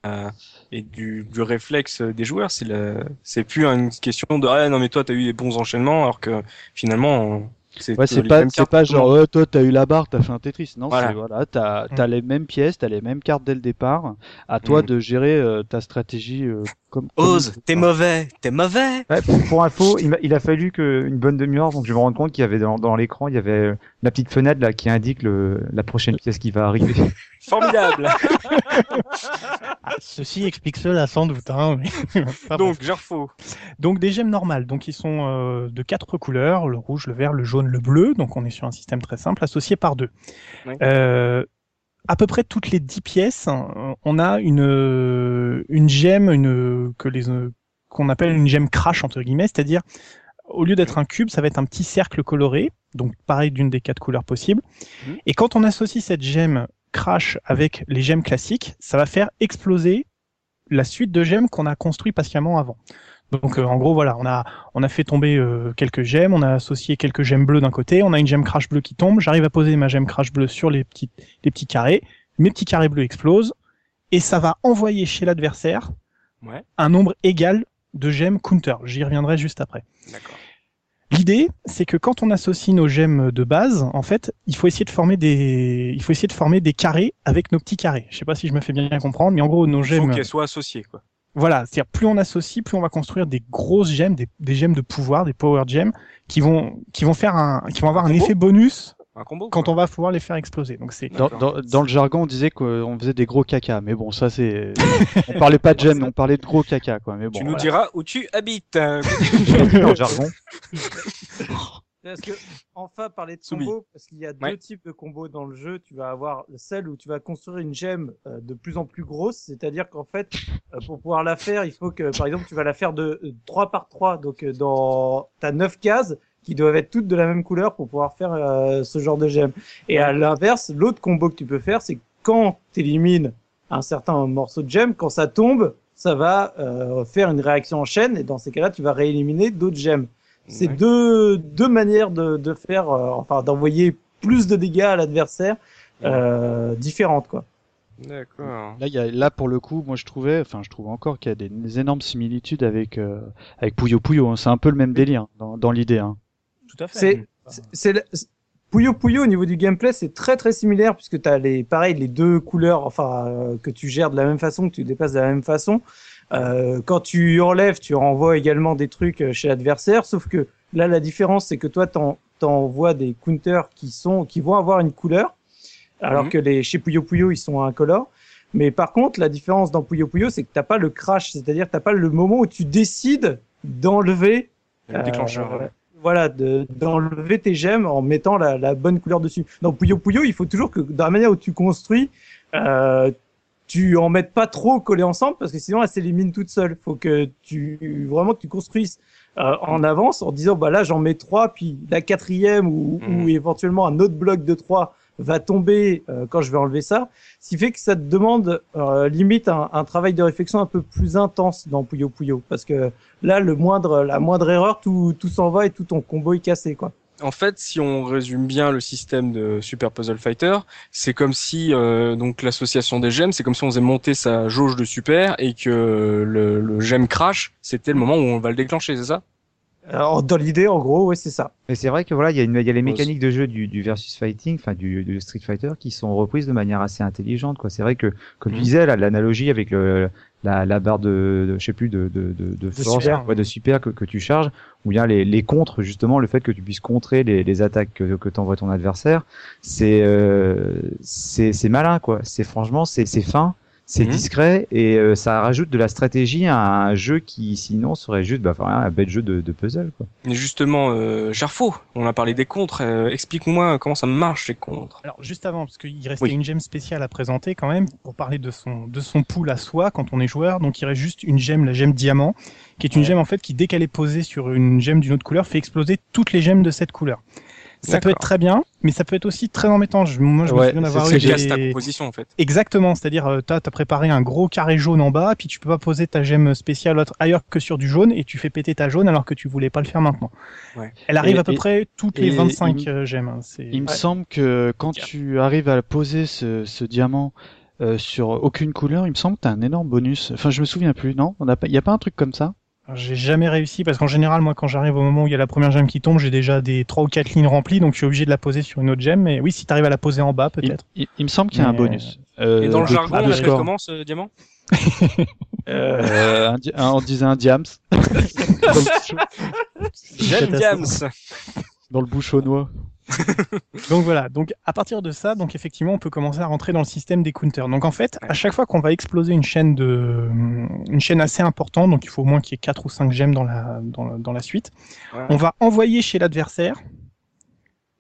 Speaker 1: et du, du réflexe des joueurs. C'est la, c'est plus une question de ah non mais toi t'as eu des bons enchaînements alors que finalement c'est
Speaker 2: Ouais, c'est pas, c'est pas genre, oh, toi, t'as eu la barre, t'as fait un Tetris. Non,
Speaker 1: Voilà.
Speaker 2: c'est, voilà, t'as,
Speaker 5: Mm.
Speaker 2: t'as les mêmes pièces, t'as les mêmes cartes dès le départ. À toi
Speaker 1: Mm.
Speaker 2: de gérer euh, ta stratégie euh, Comme,
Speaker 1: Ose, t'es mauvais, t'es mauvais.
Speaker 4: Ouais, pour, pour info, il, a fallu que une bonne demi-heure donc je me rends compte qu'il y avait dans, dans l'écran, il y avait euh, la petite fenêtre là qui indique le, la prochaine pièce qui va arriver.
Speaker 1: Formidable.
Speaker 5: Ceci explique cela sans doute. Hein, mais-.
Speaker 1: Donc, Gerfo.
Speaker 5: Donc des gemmes normales, donc ils sont euh, de quatre couleurs, le rouge, le vert, le jaune, le bleu, donc on est sur un système très simple associé par deux.
Speaker 1: Oui.
Speaker 5: Euh, à peu près toutes les dix pièces, hein, on a une euh, une gemme, une que les euh, qu'on appelle une gemme crash entre guillemets, c'est-à-dire au lieu d'être un cube, ça va être un petit cercle coloré, donc pareil d'une des quatre couleurs possibles.
Speaker 1: Mhm.
Speaker 5: Et quand on associe cette gemme crash avec les gemmes classiques, ça va faire exploser la suite de gemmes qu'on a construit patiemment avant. Donc euh, en gros voilà, on a on a fait tomber euh, quelques gemmes, on a associé quelques gemmes bleues d'un côté, on a une gemme crash bleue qui tombe, j'arrive à poser ma gemme crash bleue sur les petits les petits carrés, mes petits carrés bleus explosent et ça va envoyer chez l'adversaire
Speaker 1: Ouais.
Speaker 5: un nombre égal de gemmes counter. J'y reviendrai juste après. L'idée, c'est que quand on associe nos gemmes de base, en fait, il faut essayer de former des, il faut essayer de former des carrés avec nos petits carrés. Je sais pas si je me fais bien comprendre, mais en gros, nos
Speaker 1: Il faut
Speaker 5: gemmes,
Speaker 1: qu'elles soient associées, quoi.
Speaker 5: Voilà, c'est-à-dire plus on associe, plus on va construire des grosses gemmes, des, des gemmes de pouvoir, des power gems, qui vont, qui vont faire un, qui vont avoir un effet bonus
Speaker 1: Un combo.
Speaker 5: quand on va pouvoir les faire exploser. Donc c'est,
Speaker 2: Dans, dans, dans le jargon, on disait qu'on faisait des gros caca, mais bon, ça c'est. on parlait pas de gemmes, on parlait de gros caca, quoi. Mais bon.
Speaker 1: tu nous
Speaker 2: voilà.
Speaker 1: diras où tu habites.
Speaker 4: dans le jargon.
Speaker 3: Parce que, enfin, parler de
Speaker 1: Soumis.
Speaker 3: combos, parce qu'il y a deux types de combos dans le jeu. Tu vas avoir celle où tu vas construire une gemme euh, de plus en plus grosse, c'est-à-dire qu'en fait, euh, pour pouvoir la faire, il faut que, par exemple, tu vas la faire de euh, 3 par 3, donc euh, dans t'as 9 cases qui doivent être toutes de la même couleur pour pouvoir faire ce genre de gemme. Et à l'inverse, l'autre combo que tu peux faire, c'est quand tu élimines un certain morceau de gemme, quand ça tombe, ça va faire une réaction en chaîne, et dans ces cas-là, tu vas rééliminer d'autres gemmes. C'est
Speaker 1: ouais.
Speaker 3: deux, deux manières de, de faire, euh, enfin, d'envoyer plus de dégâts à l'adversaire euh, différentes, quoi.
Speaker 1: D'accord.
Speaker 2: Là, il y a, là, pour le coup, moi je trouvais, enfin, je trouve encore qu'il y a des, des énormes similitudes avec euh, avec Puyo Puyo. hein. C'est un peu le même délire dans, dans l'idée. Hein.
Speaker 5: tout à fait.
Speaker 3: C'est, Puyo Puyo au niveau du gameplay, c'est très très similaire puisque tu as les, pareil, les deux couleurs, enfin, euh, que tu gères de la même façon, que tu déplaces de la même façon. Euh, quand tu enlèves, tu renvoies également des trucs euh, chez l'adversaire, sauf que là, la différence, c'est que toi, t'en, t'envoies des counters qui sont, qui vont avoir une couleur, alors
Speaker 1: Mhm.
Speaker 3: que les, chez Puyo Puyo, ils sont incolores. Mais par contre, la différence dans Puyo Puyo, c'est que t'as pas le crash, c'est-à-dire que t'as pas le moment où tu décides d'enlever
Speaker 1: Le déclencheur.
Speaker 3: euh,
Speaker 1: ouais.
Speaker 3: voilà, de- d'enlever tes gemmes en mettant la, la bonne couleur dessus. Dans Puyo Puyo, il faut toujours que, dans la manière où tu construis, euh, tu en mettes pas trop collés ensemble parce que sinon elles s'éliminent toutes seules. Faut que tu, vraiment que tu construises euh, en avance en disant, bah là, j'en mets trois, puis la quatrième ou, ou éventuellement un autre bloc de trois va tomber euh, quand je vais enlever ça. Ce qui fait que ça te demande euh, limite un, un travail de réflexion un peu plus intense dans Puyo Puyo parce que là, le moindre, la moindre erreur, tout, tout s'en va et tout ton combo est cassé, quoi.
Speaker 1: En fait, si on résume bien le système de Super Puzzle Fighter, c'est comme si euh, donc l'association des gemmes, c'est comme si on faisait monter sa jauge de super et que le, le gemme crash, c'était le moment où on va le déclencher, c'est ça?
Speaker 3: Alors, dans l'idée, en gros, ouais, c'est ça.
Speaker 4: Mais c'est vrai que voilà, il y a, une, il y a les mécaniques de jeu du, du versus fighting, enfin du, du Street Fighter, qui sont reprises de manière assez intelligente. Quoi. C'est vrai que, comme tu
Speaker 1: Mhm.
Speaker 4: disais, là, l'analogie avec le, la, la barre de, de, je sais plus, de, de, de, de force,
Speaker 5: super.
Speaker 4: ouais, de super que, que tu charges, ou bien les, les contres, justement, le fait que tu puisses contrer les, les attaques que, que t'envoie ton adversaire, c'est, euh, c'est, c'est malin, quoi. C'est franchement, c'est, c'est fin. C'est
Speaker 1: Mhm.
Speaker 4: discret et euh, ça rajoute de la stratégie à un jeu qui sinon serait juste bah, enfin, un bête jeu de, de puzzle quoi.
Speaker 1: Mais justement, euh, Gerfo, on a parlé des contres. euh, Explique-moi comment ça marche les contres.
Speaker 5: Alors juste avant, parce qu'il restait
Speaker 1: Oui.
Speaker 5: une gemme spéciale à présenter quand même pour parler de son de son pool à soi quand on est joueur. Donc il reste juste une gemme, la gemme diamant, qui est une
Speaker 1: Ouais.
Speaker 5: gemme en fait qui dès qu'elle est posée sur une gemme d'une autre couleur fait exploser toutes les gemmes de cette couleur. Ça peut être très bien, mais ça peut être aussi très embêtant. Je- moi, je me souviens d'avoir eu
Speaker 1: ta composition en fait.
Speaker 5: Exactement, c'est-à-dire euh, t'as as préparé un gros carré jaune en bas, puis tu peux pas poser ta gemme spéciale autre- ailleurs que sur du jaune, et tu fais péter ta jaune alors que tu voulais pas le faire maintenant.
Speaker 1: Ouais.
Speaker 5: Elle arrive
Speaker 2: Et-
Speaker 5: à peu
Speaker 2: et-
Speaker 5: près toutes les
Speaker 2: et
Speaker 5: 25
Speaker 2: il-
Speaker 5: euh, gemmes. hein,
Speaker 2: Il me
Speaker 3: Ouais.
Speaker 2: semble que quand tu arrives à poser ce, ce diamant euh, sur aucune couleur, il me semble que t'as un énorme bonus. Enfin, je me souviens plus, non? On a pas, il y a pas un truc comme ça?
Speaker 5: J'ai jamais réussi parce qu'en général, moi, quand j'arrive au moment où il y a la première gemme qui tombe, j'ai déjà des trois ou quatre lignes remplies, donc je suis obligé de la poser sur une autre gemme. Mais oui, si tu arrives à la poser en bas, peut-être.
Speaker 2: il- il me semble qu'il y a un bonus. Euh,
Speaker 1: Et dans le
Speaker 2: de-
Speaker 1: jargon, on appelle
Speaker 2: score.
Speaker 1: comment ce diamant?
Speaker 3: Euh,
Speaker 2: Euh, un- on disait un diams.
Speaker 1: J'aime Diams.
Speaker 2: Dans le bouchonnois.
Speaker 5: Donc voilà, donc à partir de ça, donc effectivement, on peut commencer à rentrer dans le système des counters. Donc en fait, à chaque fois qu'on va exploser une chaîne de, une chaîne assez importante, donc il faut au moins qu'il y ait 4 ou 5 gemmes dans la, dans, la- dans la suite,
Speaker 1: Ouais.
Speaker 5: on va envoyer chez l'adversaire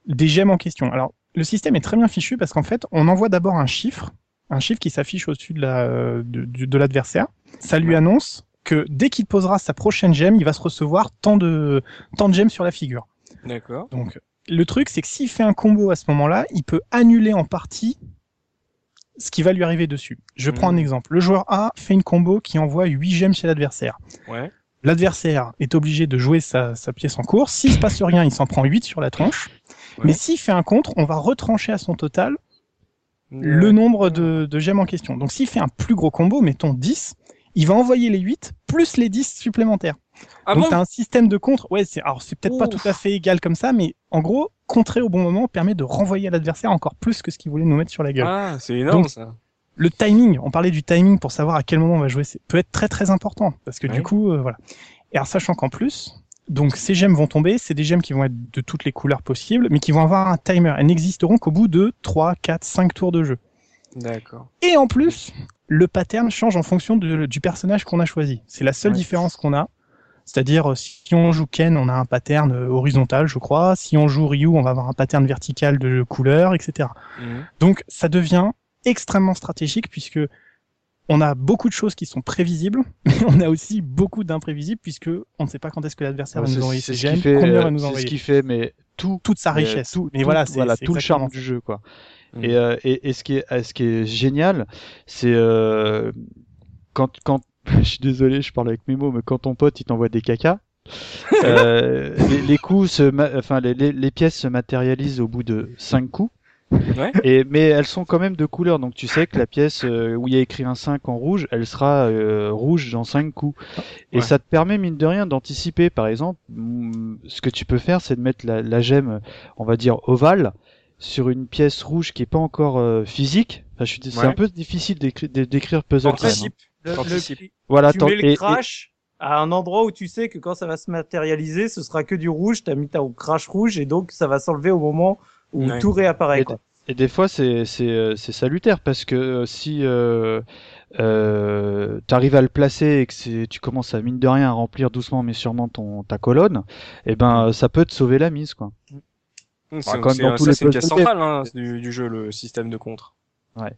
Speaker 5: des gemmes en question. Alors le système est très bien fichu parce qu'en fait, on envoie d'abord un chiffre, un chiffre qui s'affiche au-dessus de la, de, de- de l'adversaire. Ça lui annonce que dès qu'il posera sa prochaine gemme, il va se recevoir tant de, tant de gemmes sur la figure.
Speaker 1: D'accord.
Speaker 5: Donc, le truc, c'est que s'il fait un combo à ce moment-là, il peut annuler en partie ce qui va lui arriver dessus. Je prends un exemple. Le joueur A fait une combo qui envoie 8 gemmes chez l'adversaire.
Speaker 1: Ouais.
Speaker 5: L'adversaire est obligé de jouer sa, sa pièce en cours. S'il se passe rien, il s'en prend 8 sur la tronche.
Speaker 1: Ouais.
Speaker 5: Mais s'il fait un contre, on va retrancher à son total le nombre de, de gemmes en question. Donc s'il fait un plus gros combo, mettons 10, il va envoyer les 8 plus les 10 supplémentaires.
Speaker 1: Ah
Speaker 5: Donc
Speaker 1: bon
Speaker 5: t'as un système de contre. Ouais, c'est alors c'est peut-être pas tout à fait égal comme ça, mais en gros, contrer au bon moment permet de renvoyer à l'adversaire encore plus que ce qu'il voulait nous mettre sur la gueule.
Speaker 1: Ah, c'est énorme
Speaker 5: Donc,
Speaker 1: ça.
Speaker 5: Le timing, on parlait du timing pour savoir à quel moment on va jouer, c'est peut être très très important parce que du coup, euh, voilà. Et alors sachant qu'en plus, donc ces gemmes vont tomber, c'est des gemmes qui vont être de toutes les couleurs possibles, mais qui vont avoir un timer. Elles n'existeront qu'au bout de 3, 4, 5 tours de jeu.
Speaker 1: D'accord.
Speaker 5: Et en plus, le pattern change en fonction de- du personnage qu'on a choisi. C'est la seule
Speaker 1: Ouais.
Speaker 5: différence qu'on a. C'est-à-dire, euh, si on joue Ken, on a un pattern euh, horizontal, je crois. Si on joue Ryu, on va avoir un pattern vertical de couleurs, etc.
Speaker 1: Mhm.
Speaker 5: Donc, ça devient extrêmement stratégique puisque on a beaucoup de choses qui sont prévisibles, mais on a aussi beaucoup d'imprévisibles puisque on ne sait pas quand est-ce que l'adversaire va nous envoyer ses gemmes, combien
Speaker 2: euh,
Speaker 5: va nous
Speaker 2: c'est ce
Speaker 5: envoyer.
Speaker 2: qui fait, mais tout,
Speaker 5: Toute sa richesse.
Speaker 2: tout,
Speaker 5: mais
Speaker 2: tout-
Speaker 5: voilà, c'est
Speaker 2: voilà, tout le charme du jeu, quoi.
Speaker 1: Mm.
Speaker 2: Et, euh, et, et ce qui est, ce qui est génial, c'est euh, quand, quand, je suis désolé, je parle avec mes mots, mais quand ton pote il t'envoie des cacas, euh, les, les coups, se ma- enfin les, les, les pièces se matérialisent au bout de cinq coups.
Speaker 1: Ouais.
Speaker 2: Et mais elles sont quand même de couleur, donc tu sais que la pièce euh, où il y a écrit un 5 en rouge, elle sera euh, rouge dans 5 coups. Et
Speaker 1: Ouais.
Speaker 2: ça te permet mine de rien d'anticiper. Par exemple, mm, ce que tu peux faire, c'est de mettre la, la gemme, on va dire ovale, sur une pièce rouge qui est pas encore euh, physique. Enfin, je suis, c'est un peu difficile d'écrire, puzzle. même, hein.
Speaker 3: Le-
Speaker 1: T'anticipes.
Speaker 3: le-
Speaker 2: Voilà,
Speaker 3: tu mets le
Speaker 2: et- et-
Speaker 3: crash à un endroit où tu sais que quand ça va se matérialiser, ce sera que du rouge. T'as mis ta crash rouge et donc ça va s'enlever au moment où
Speaker 1: Ouais.
Speaker 3: tout réapparaît.
Speaker 2: Et-
Speaker 3: Quoi.
Speaker 2: Et des fois, c'est c'est euh, c'est salutaire parce que euh, si euh, euh, tu arrives à le placer et que c'est tu commences à mine de rien à remplir doucement mais sûrement ton ta colonne, et ben ça peut te sauver la mise quoi.
Speaker 1: Hum,
Speaker 2: Bah,
Speaker 1: C'est
Speaker 2: comme
Speaker 1: c'est
Speaker 2: dans
Speaker 1: un-
Speaker 2: tous
Speaker 1: ça,
Speaker 2: les
Speaker 1: c'est une pièce centrale hein, du, du jeu, le système de contre.
Speaker 2: Ouais.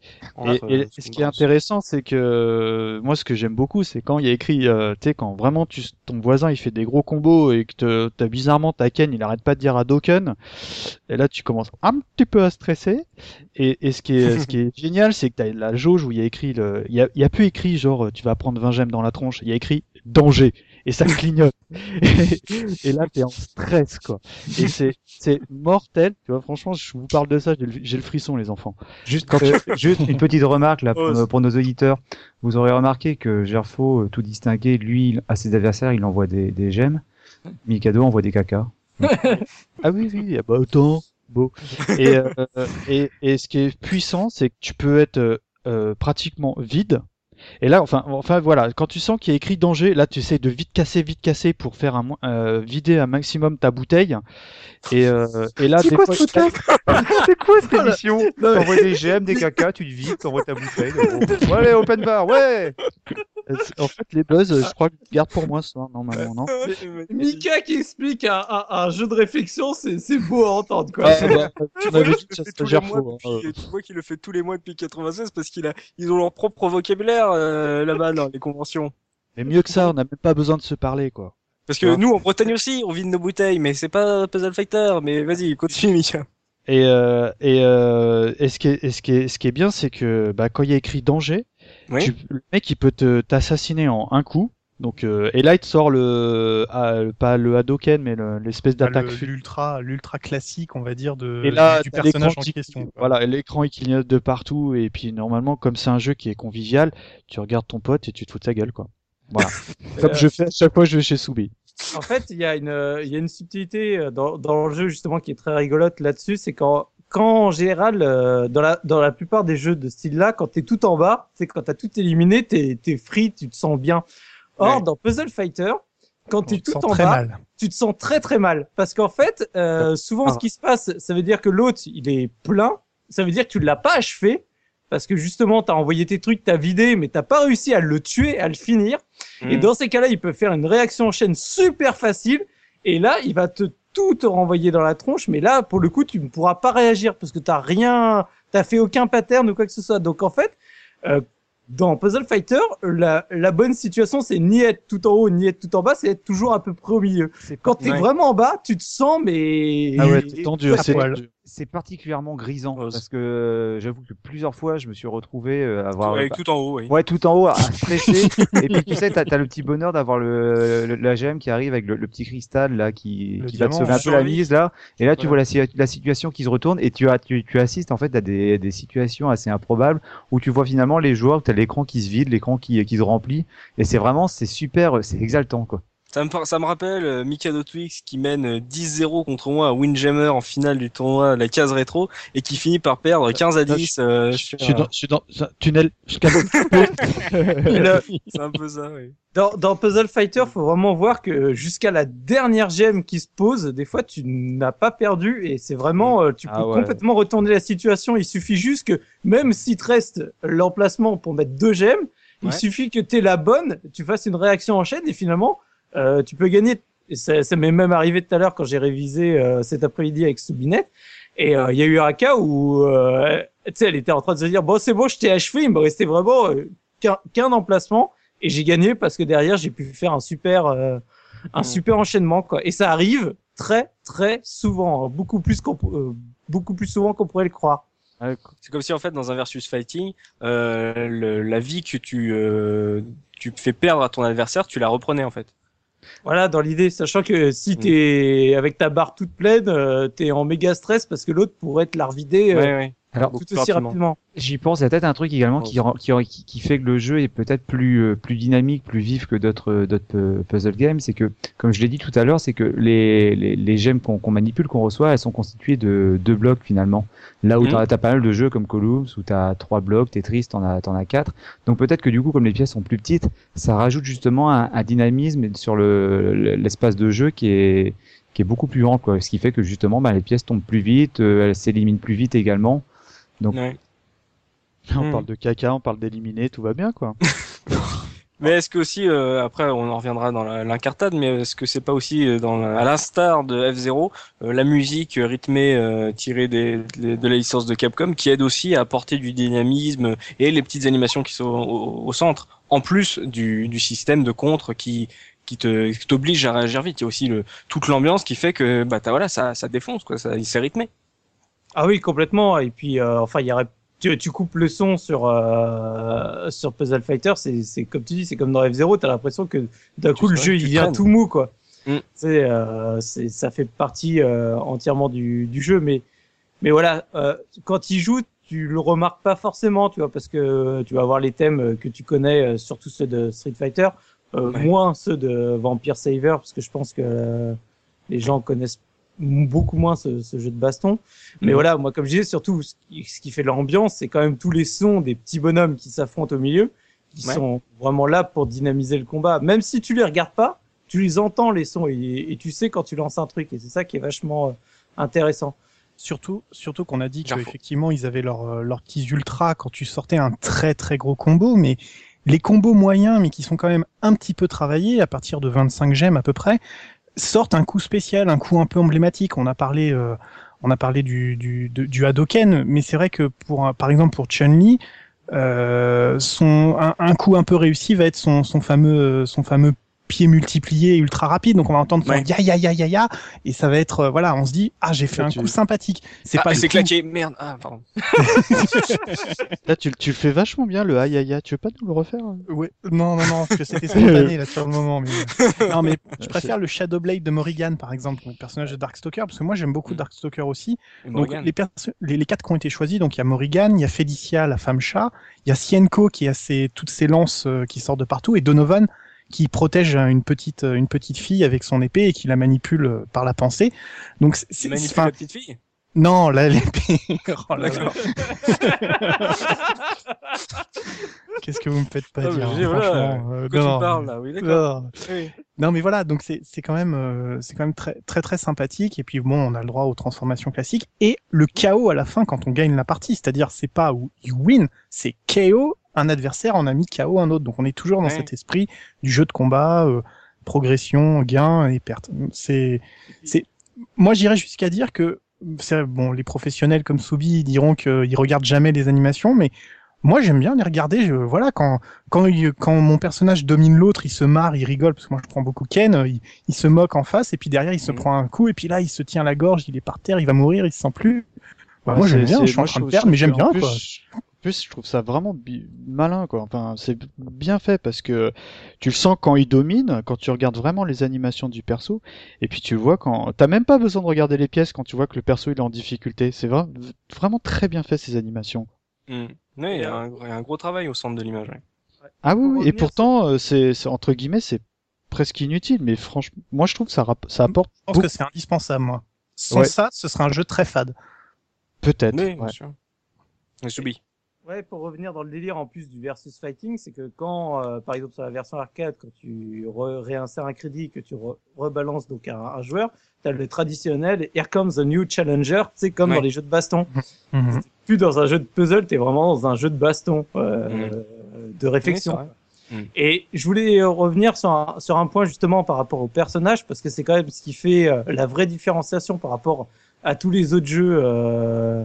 Speaker 2: Et, et
Speaker 1: euh,
Speaker 2: ce qui est intéressant, c'est que euh, moi, ce que j'aime beaucoup, c'est quand il y a écrit, euh, tu sais, quand vraiment tu, ton voisin il fait des gros combos et que t'as bizarrement ta Ken, il arrête pas de dire Hadoken, et là tu commences un petit peu à stresser. Et, et ce qui est, ce qui est génial, c'est que t'as la jauge où il y a écrit le, il y a, il y a plus écrit genre tu vas prendre 20 gemmes dans la tronche, il y a écrit danger et ça clignote. Et, et là t'es en stress quoi. Et c'est, c'est mortel. Tu vois, franchement, je vous parle de ça, j'ai le, j'ai le frisson les enfants.
Speaker 4: Juste, euh, juste une petite remarque là pour,
Speaker 1: Ose.
Speaker 4: nos- pour nos auditeurs. Vous aurez remarqué que Gerfo, euh, tout distingué, lui, à ses adversaires, il envoie des, des gemmes. Mikado envoie des cacas.
Speaker 2: Ah oui, oui, ah bah autant. Beau. Et, euh, et, et ce qui est puissant, c'est que tu peux être euh, euh, pratiquement vide. Et là, enfin, enfin voilà, quand tu sens qu'il y a écrit danger, là, tu essaies de vite casser, vite casser pour faire un, euh, vider un maximum ta bouteille. Et, euh, et là, des fois,
Speaker 4: C'est quoi cette émission T'envoies des gemmes, des cacas, tu le vides, t'envoies ta bouteille. Ouais, open bar, ouais
Speaker 2: en fait, les buzz, je crois que je garde pour moi ce soir, normalement, non
Speaker 3: Mika qui explique un, un, un jeu de réflexion, c'est beau à entendre. Quoi.
Speaker 2: Ah, bah, tu
Speaker 1: vois,
Speaker 2: hein,
Speaker 1: qu'il le fait tous les mois depuis 96 parce qu'il a, ils ont leur propre vocabulaire euh, là-bas dans les conventions.
Speaker 2: Mais mieux que ça, on n'a même pas besoin de se parler, quoi.
Speaker 1: Parce que
Speaker 2: Ouais.
Speaker 1: nous, en Bretagne aussi, on vide nos bouteilles, mais c'est pas Puzzle Fighter. Mais vas-y, continue, Mika.
Speaker 2: Et, euh, et, euh, et ce qui est, et ce qui est, ce qui est bien, c'est que bah, quand il y a écrit danger,
Speaker 1: Oui.
Speaker 2: tu- le mec il peut te t'assassiner en un coup. Donc euh, et là il te sort le, ah, le- pas le Hadoken mais le- l'espèce d'attaque.
Speaker 5: le-
Speaker 2: fu-
Speaker 5: l'ultra l'ultra classique on va dire de
Speaker 2: Et là
Speaker 5: du personnage en
Speaker 2: qui-
Speaker 5: question quoi.
Speaker 2: Voilà, l'écran il clignote de partout et puis normalement comme c'est un jeu qui est convivial, tu regardes ton pote et tu te fous de sa gueule quoi. Voilà. comme
Speaker 3: Euh,
Speaker 2: je fais à chaque fois que je vais chez Soubi.
Speaker 3: En fait, il y a une, euh, il y a une subtilité euh, dans, dans le jeu justement qui est très rigolote là-dessus, c'est quand quand en général, euh, dans, la, dans la plupart des jeux de style-là, quand t'es tout en bas, c'est quand t'as tout éliminé, t'es es free, tu te sens bien. Or,
Speaker 1: Ouais.
Speaker 3: dans Puzzle Fighter, quand
Speaker 5: se
Speaker 3: tout en bas,
Speaker 5: mal.
Speaker 3: tu te sens très très mal. Parce qu'en fait, euh, souvent
Speaker 2: Ah.
Speaker 3: ce qui se passe, ça veut dire que l'autre, il est plein. Ça veut dire que tu l'as pas achevé. Parce que justement, t'as envoyé tes trucs, t'as vidé, mais t'as pas réussi à le tuer, à le finir. Et
Speaker 1: Mm.
Speaker 3: dans ces cas-là, il peut faire une réaction en chaîne super facile. Et là, il va te tout te renvoyer dans la tronche. Mais là, pour le coup, tu ne pourras pas réagir parce que t'as rien, t'as fait aucun pattern ou quoi que ce soit. Donc en fait, euh, dans Puzzle Fighter, la, la bonne situation, c'est ni être tout en haut, ni être tout en bas, c'est être toujours à peu près au milieu. Quand t'es
Speaker 1: Ouais.
Speaker 3: vraiment en bas, tu te sens, mais...
Speaker 2: Ah ouais, c'est tendu. C'est
Speaker 4: particulièrement grisant
Speaker 1: Ouais,
Speaker 4: parce que euh, j'avoue que plusieurs fois je me suis retrouvé euh, à avoir
Speaker 1: Avec tout en haut, oui.
Speaker 4: Ouais, tout en haut, à stresser. et puis tu sais, t'as as le petit bonheur d'avoir le, le- la gemme qui arrive avec le, le petit cristal là qui, qui va te sauver un peu la mise là. Et là, tu
Speaker 1: Voilà.
Speaker 4: vois la, si- la situation qui se retourne et tu, as, tu, tu assistes en fait à des, des situations assez improbables où tu vois finalement les joueurs, t'as l'écran qui se vide, l'écran qui, qui se remplit. Et c'est vraiment, c'est super, c'est exaltant quoi.
Speaker 1: Ça me, ça me rappelle euh, Mikado Twix qui mène euh, 10-0 contre moi à Windjammer en finale du tournoi de la case rétro et qui finit par perdre 15 à
Speaker 2: Là,
Speaker 1: 10. euh,
Speaker 2: Je suis
Speaker 1: un-
Speaker 2: dans, je suis dans un tunnel.
Speaker 1: C'est un peu ça, oui.
Speaker 3: Dans, dans Puzzle Fighter, faut vraiment voir que jusqu'à la dernière gemme qui se pose, des fois tu n'as pas perdu et c'est vraiment, euh, tu peux
Speaker 4: Ah ouais.
Speaker 3: complètement retourner la situation. Il suffit juste que même s'il te reste l'emplacement pour mettre deux gemmes, il suffit que tu la bonne, tu fasses une réaction en chaîne et finalement euh, tu peux gagner. Et ça, ça m'est même arrivé tout à l'heure quand j'ai révisé euh, cet après-midi avec Soubinette. Et euh, il y a eu un cas où, euh, tu sais, elle était en train de se dire bon c'est bon, je t'ai achevé, il me restait vraiment euh, qu'un qu'un emplacement et j'ai gagné parce que derrière j'ai pu faire un super euh, un
Speaker 1: Mm.
Speaker 3: super enchaînement quoi et ça arrive très très souvent hein, beaucoup plus qu'on euh, beaucoup plus souvent qu'on pourrait le croire
Speaker 1: C'est comme si en fait dans un versus fighting, euh, le- la vie que tu euh, tu fais perdre à ton adversaire, tu la reprenais en fait.
Speaker 3: Voilà dans l'idée sachant que si
Speaker 1: Mm.
Speaker 3: t'es avec ta barre toute pleine euh, t'es en méga stress parce que l'autre pourrait te la revider euh,
Speaker 1: Ouais, ouais.
Speaker 4: Alors,
Speaker 3: tout aussi
Speaker 1: rapidement.
Speaker 3: rapidement
Speaker 4: J'y pense, il y a peut-être un truc également qui, rend- qui, qui, qui fait que le jeu est peut-être plus, euh, plus dynamique, plus vif que d'autres euh, d'autres pu- puzzle games. C'est que, comme je l'ai dit tout à l'heure, c'est que les, les, les gemmes qu'on qu'on manipule, qu'on reçoit, elles sont constituées de deux blocs finalement. Là où
Speaker 1: Mhm.
Speaker 4: t'as as pas mal de jeux comme Columns, où t'as trois blocs, Tetris, t'en as, t'en as quatre. Donc peut-être que du coup, comme les pièces sont plus petites, ça rajoute justement un, un dynamisme sur le le- l'espace de jeu qui est qui est beaucoup plus grand, quoi. Ce qui fait que justement, bah, les pièces tombent plus vite, euh, elles s'éliminent plus vite également. Donc,
Speaker 1: Ouais.
Speaker 2: on
Speaker 1: Hmm.
Speaker 2: parle de caca, on parle d'éliminer, tout va bien quoi.
Speaker 1: Mais est-ce que aussi, euh, après on en reviendra dans l'incartade, mais est-ce que c'est pas aussi euh, dans la- à l'instar de F0, euh, la musique rythmée euh, tirée des, des- de la licence de Capcom qui aide aussi à apporter du dynamisme et les petites animations qui sont au, au centre, en plus du, du système de contre qui qui te t'oblige à réagir vite. Il y a aussi le, toute l'ambiance qui fait que bah t'as- voilà ça ça défonce quoi, ça c'est rythmé.
Speaker 3: Ah oui complètement et puis euh, enfin il y aurait tu, tu coupes le son sur euh, sur Puzzle Fighter c'est c'est comme tu dis c'est comme dans F0 t'as l'impression que d'un coup le jeu il vient tout mou quoi
Speaker 1: Mm.
Speaker 3: c'est euh, c'est ça fait partie euh, entièrement du du jeu mais mais voilà euh, quand il joue tu le remarques pas forcément tu vois parce que tu vas avoir les thèmes que tu connais euh, surtout ceux de Street Fighter euh,
Speaker 1: Ouais.
Speaker 3: moins ceux de Vampire Saver parce que je pense que les gens connaissent beaucoup moins ce, ce jeu de baston mais
Speaker 1: Mhm.
Speaker 3: voilà moi comme je disais surtout ce qui, ce qui fait l'ambiance c'est quand même tous les sons des petits bonhommes qui s'affrontent au milieu qui
Speaker 1: Ouais.
Speaker 3: sont vraiment là pour dynamiser le combat même si tu les regardes pas tu les entends les sons et, et tu sais quand tu lances un truc et c'est ça qui est vachement euh, intéressant
Speaker 5: Surtout, surtout qu'on a dit qu'effectivement, ils avaient leurs euh, leurs petits ultras quand tu sortais un très très gros combo, mais les combos moyens, mais qui sont quand même un petit peu travaillés, à partir de 25 gemmes à peu près, sortent un coup spécial, un coup un peu emblématique. On a parlé, euh, on a parlé du, du, du Hadoken, mais c'est vrai que pour, par exemple, pour Chun-Li, euh, son, un, un coup un peu réussi va être son, son fameux, son fameux pied multiplié ultra rapide. Donc on va entendre
Speaker 1: Ouais.
Speaker 5: ya ya ya ya ya, et ça va être, euh, voilà, on se dit, ah, j'ai fait
Speaker 2: Là,
Speaker 5: un
Speaker 2: tu-
Speaker 5: coup sympathique. C'est
Speaker 1: Ah,
Speaker 5: pas
Speaker 1: c'est
Speaker 5: coup-
Speaker 1: claqué, merde. Ah pardon.
Speaker 2: Là, tu, tu le fais vachement bien le aïe aïe aïe. Tu veux pas nous le refaire hein?
Speaker 5: Ouais, non, non, non, parce que c'était spontané là sur le moment. Mais... Non, mais je préfère le Shadowblade de Morrigan par exemple, le personnage de Darkstalker, parce que moi j'aime beaucoup
Speaker 1: Mm.
Speaker 5: Darkstalker aussi. Donc les, les quatre qui ont été choisis, donc il y a Morrigan, il y a Felicia, la femme chat, il y a Sienko qui a ses, toutes ses lances euh, qui sortent de partout, et Donovan qui protège euh, une petite, euh, une petite fille avec son épée et qui la manipule euh, par la pensée. Donc c'est, enfin,
Speaker 1: la petite fille?
Speaker 5: Non, là, l'épée. Oh là.
Speaker 1: D'accord.
Speaker 5: Qu'est-ce que vous me faites pas
Speaker 1: Ah,
Speaker 5: dire hein,
Speaker 1: voilà,
Speaker 5: franchement, euh, non,
Speaker 1: tu parles là, oui, d'accord.
Speaker 5: non.
Speaker 1: Oui.
Speaker 5: Non, mais voilà, donc c'est c'est quand même euh, c'est quand même très très très sympathique et puis bon, on a le droit aux transformations classiques et le chaos à la fin quand on gagne la partie, c'est-à-dire c'est pas où you win, c'est KO un adversaire en a mis KO un autre. Donc on est toujours dans
Speaker 1: Ouais.
Speaker 5: cet esprit du jeu de combat, euh, progression, gain et perte. C'est c'est moi j'irais jusqu'à dire que c'est bon, les professionnels comme Soubi diront qu'ils regardent jamais les animations, mais moi j'aime bien les regarder. Je, voilà, quand quand il- quand mon personnage domine l'autre, il se marre, il rigole parce que moi je prends beaucoup Ken, il, il se moque en face et puis derrière il se
Speaker 1: Mhm.
Speaker 5: prend un coup et puis là il se tient la gorge, il est par terre, il va mourir, il se sent plus. Bah, moi j'aime bien, je suis en train de perdre, mais j'aime
Speaker 2: en
Speaker 5: bien
Speaker 2: plus,
Speaker 5: quoi.
Speaker 2: En plus, je trouve ça vraiment bi- malin, quoi. Enfin, c'est bien fait parce que tu le sens quand il domine, quand tu regardes vraiment les animations du perso, et puis tu le vois quand t'as même pas besoin de regarder les pièces quand tu vois que le perso il est en difficulté. C'est vra- vraiment très bien fait ces animations.
Speaker 1: Hmm. Oui, il y, a un, il y a un gros travail au centre de l'image. ouais.
Speaker 2: Ah oui, oui. Et pourtant, euh, c'est c'est- entre guillemets, c'est presque inutile, mais franchement, moi je trouve que ça, apporte
Speaker 5: Je pense
Speaker 2: beaucoup-
Speaker 5: que c'est indispensable moi. Sans
Speaker 2: Ouais.
Speaker 5: ça, ce serait un jeu très fade.
Speaker 2: peut-être.
Speaker 1: Oui, bien
Speaker 2: ouais.
Speaker 1: sûr. Et.
Speaker 3: Ouais, pour revenir dans le délire en plus du versus fighting, c'est que quand, euh, par exemple sur la version arcade, quand tu re- réinsères un crédit, que tu re- rebalances donc un, un joueur, t'as le traditionnel Here comes a new challenger, c'est comme
Speaker 1: Ouais.
Speaker 3: dans les jeux de baston.
Speaker 5: Mhm.
Speaker 3: Plus dans un jeu de puzzle, t'es vraiment dans un jeu de baston, euh,
Speaker 1: Mhm.
Speaker 3: de réflexion.
Speaker 1: Oui. Mhm.
Speaker 3: Et je voulais euh, revenir sur un, sur un point justement par rapport au personnage, parce que c'est quand même ce qui fait euh, la vraie différenciation par rapport à tous les autres jeux, euh,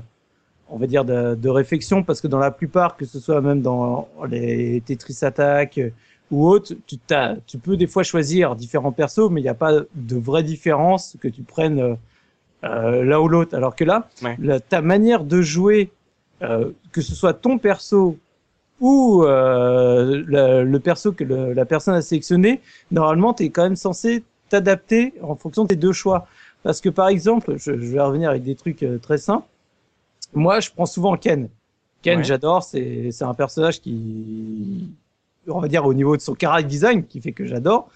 Speaker 3: on va dire, de, de réflexion, parce que dans la plupart, que ce soit même dans les Tetris Attack euh, ou autres, tu, t'as- tu peux des fois choisir différents persos, mais il n'y a pas de vraie différence que tu prennes euh, euh, l'un ou l'autre. Alors que là,
Speaker 1: Ouais.
Speaker 3: la- ta manière de jouer, euh, que ce soit ton perso ou euh, le, le perso que le- la personne a sélectionné, normalement, tu es quand même censé t'adapter en fonction de tes deux choix. Parce que par exemple, je, je vais revenir avec des trucs euh, très simples. Moi, je prends souvent Ken. Ken,
Speaker 1: Ouais.
Speaker 3: j'adore. C'est c'est un personnage qui, on va dire, au niveau de son character design, qui fait que j'adore.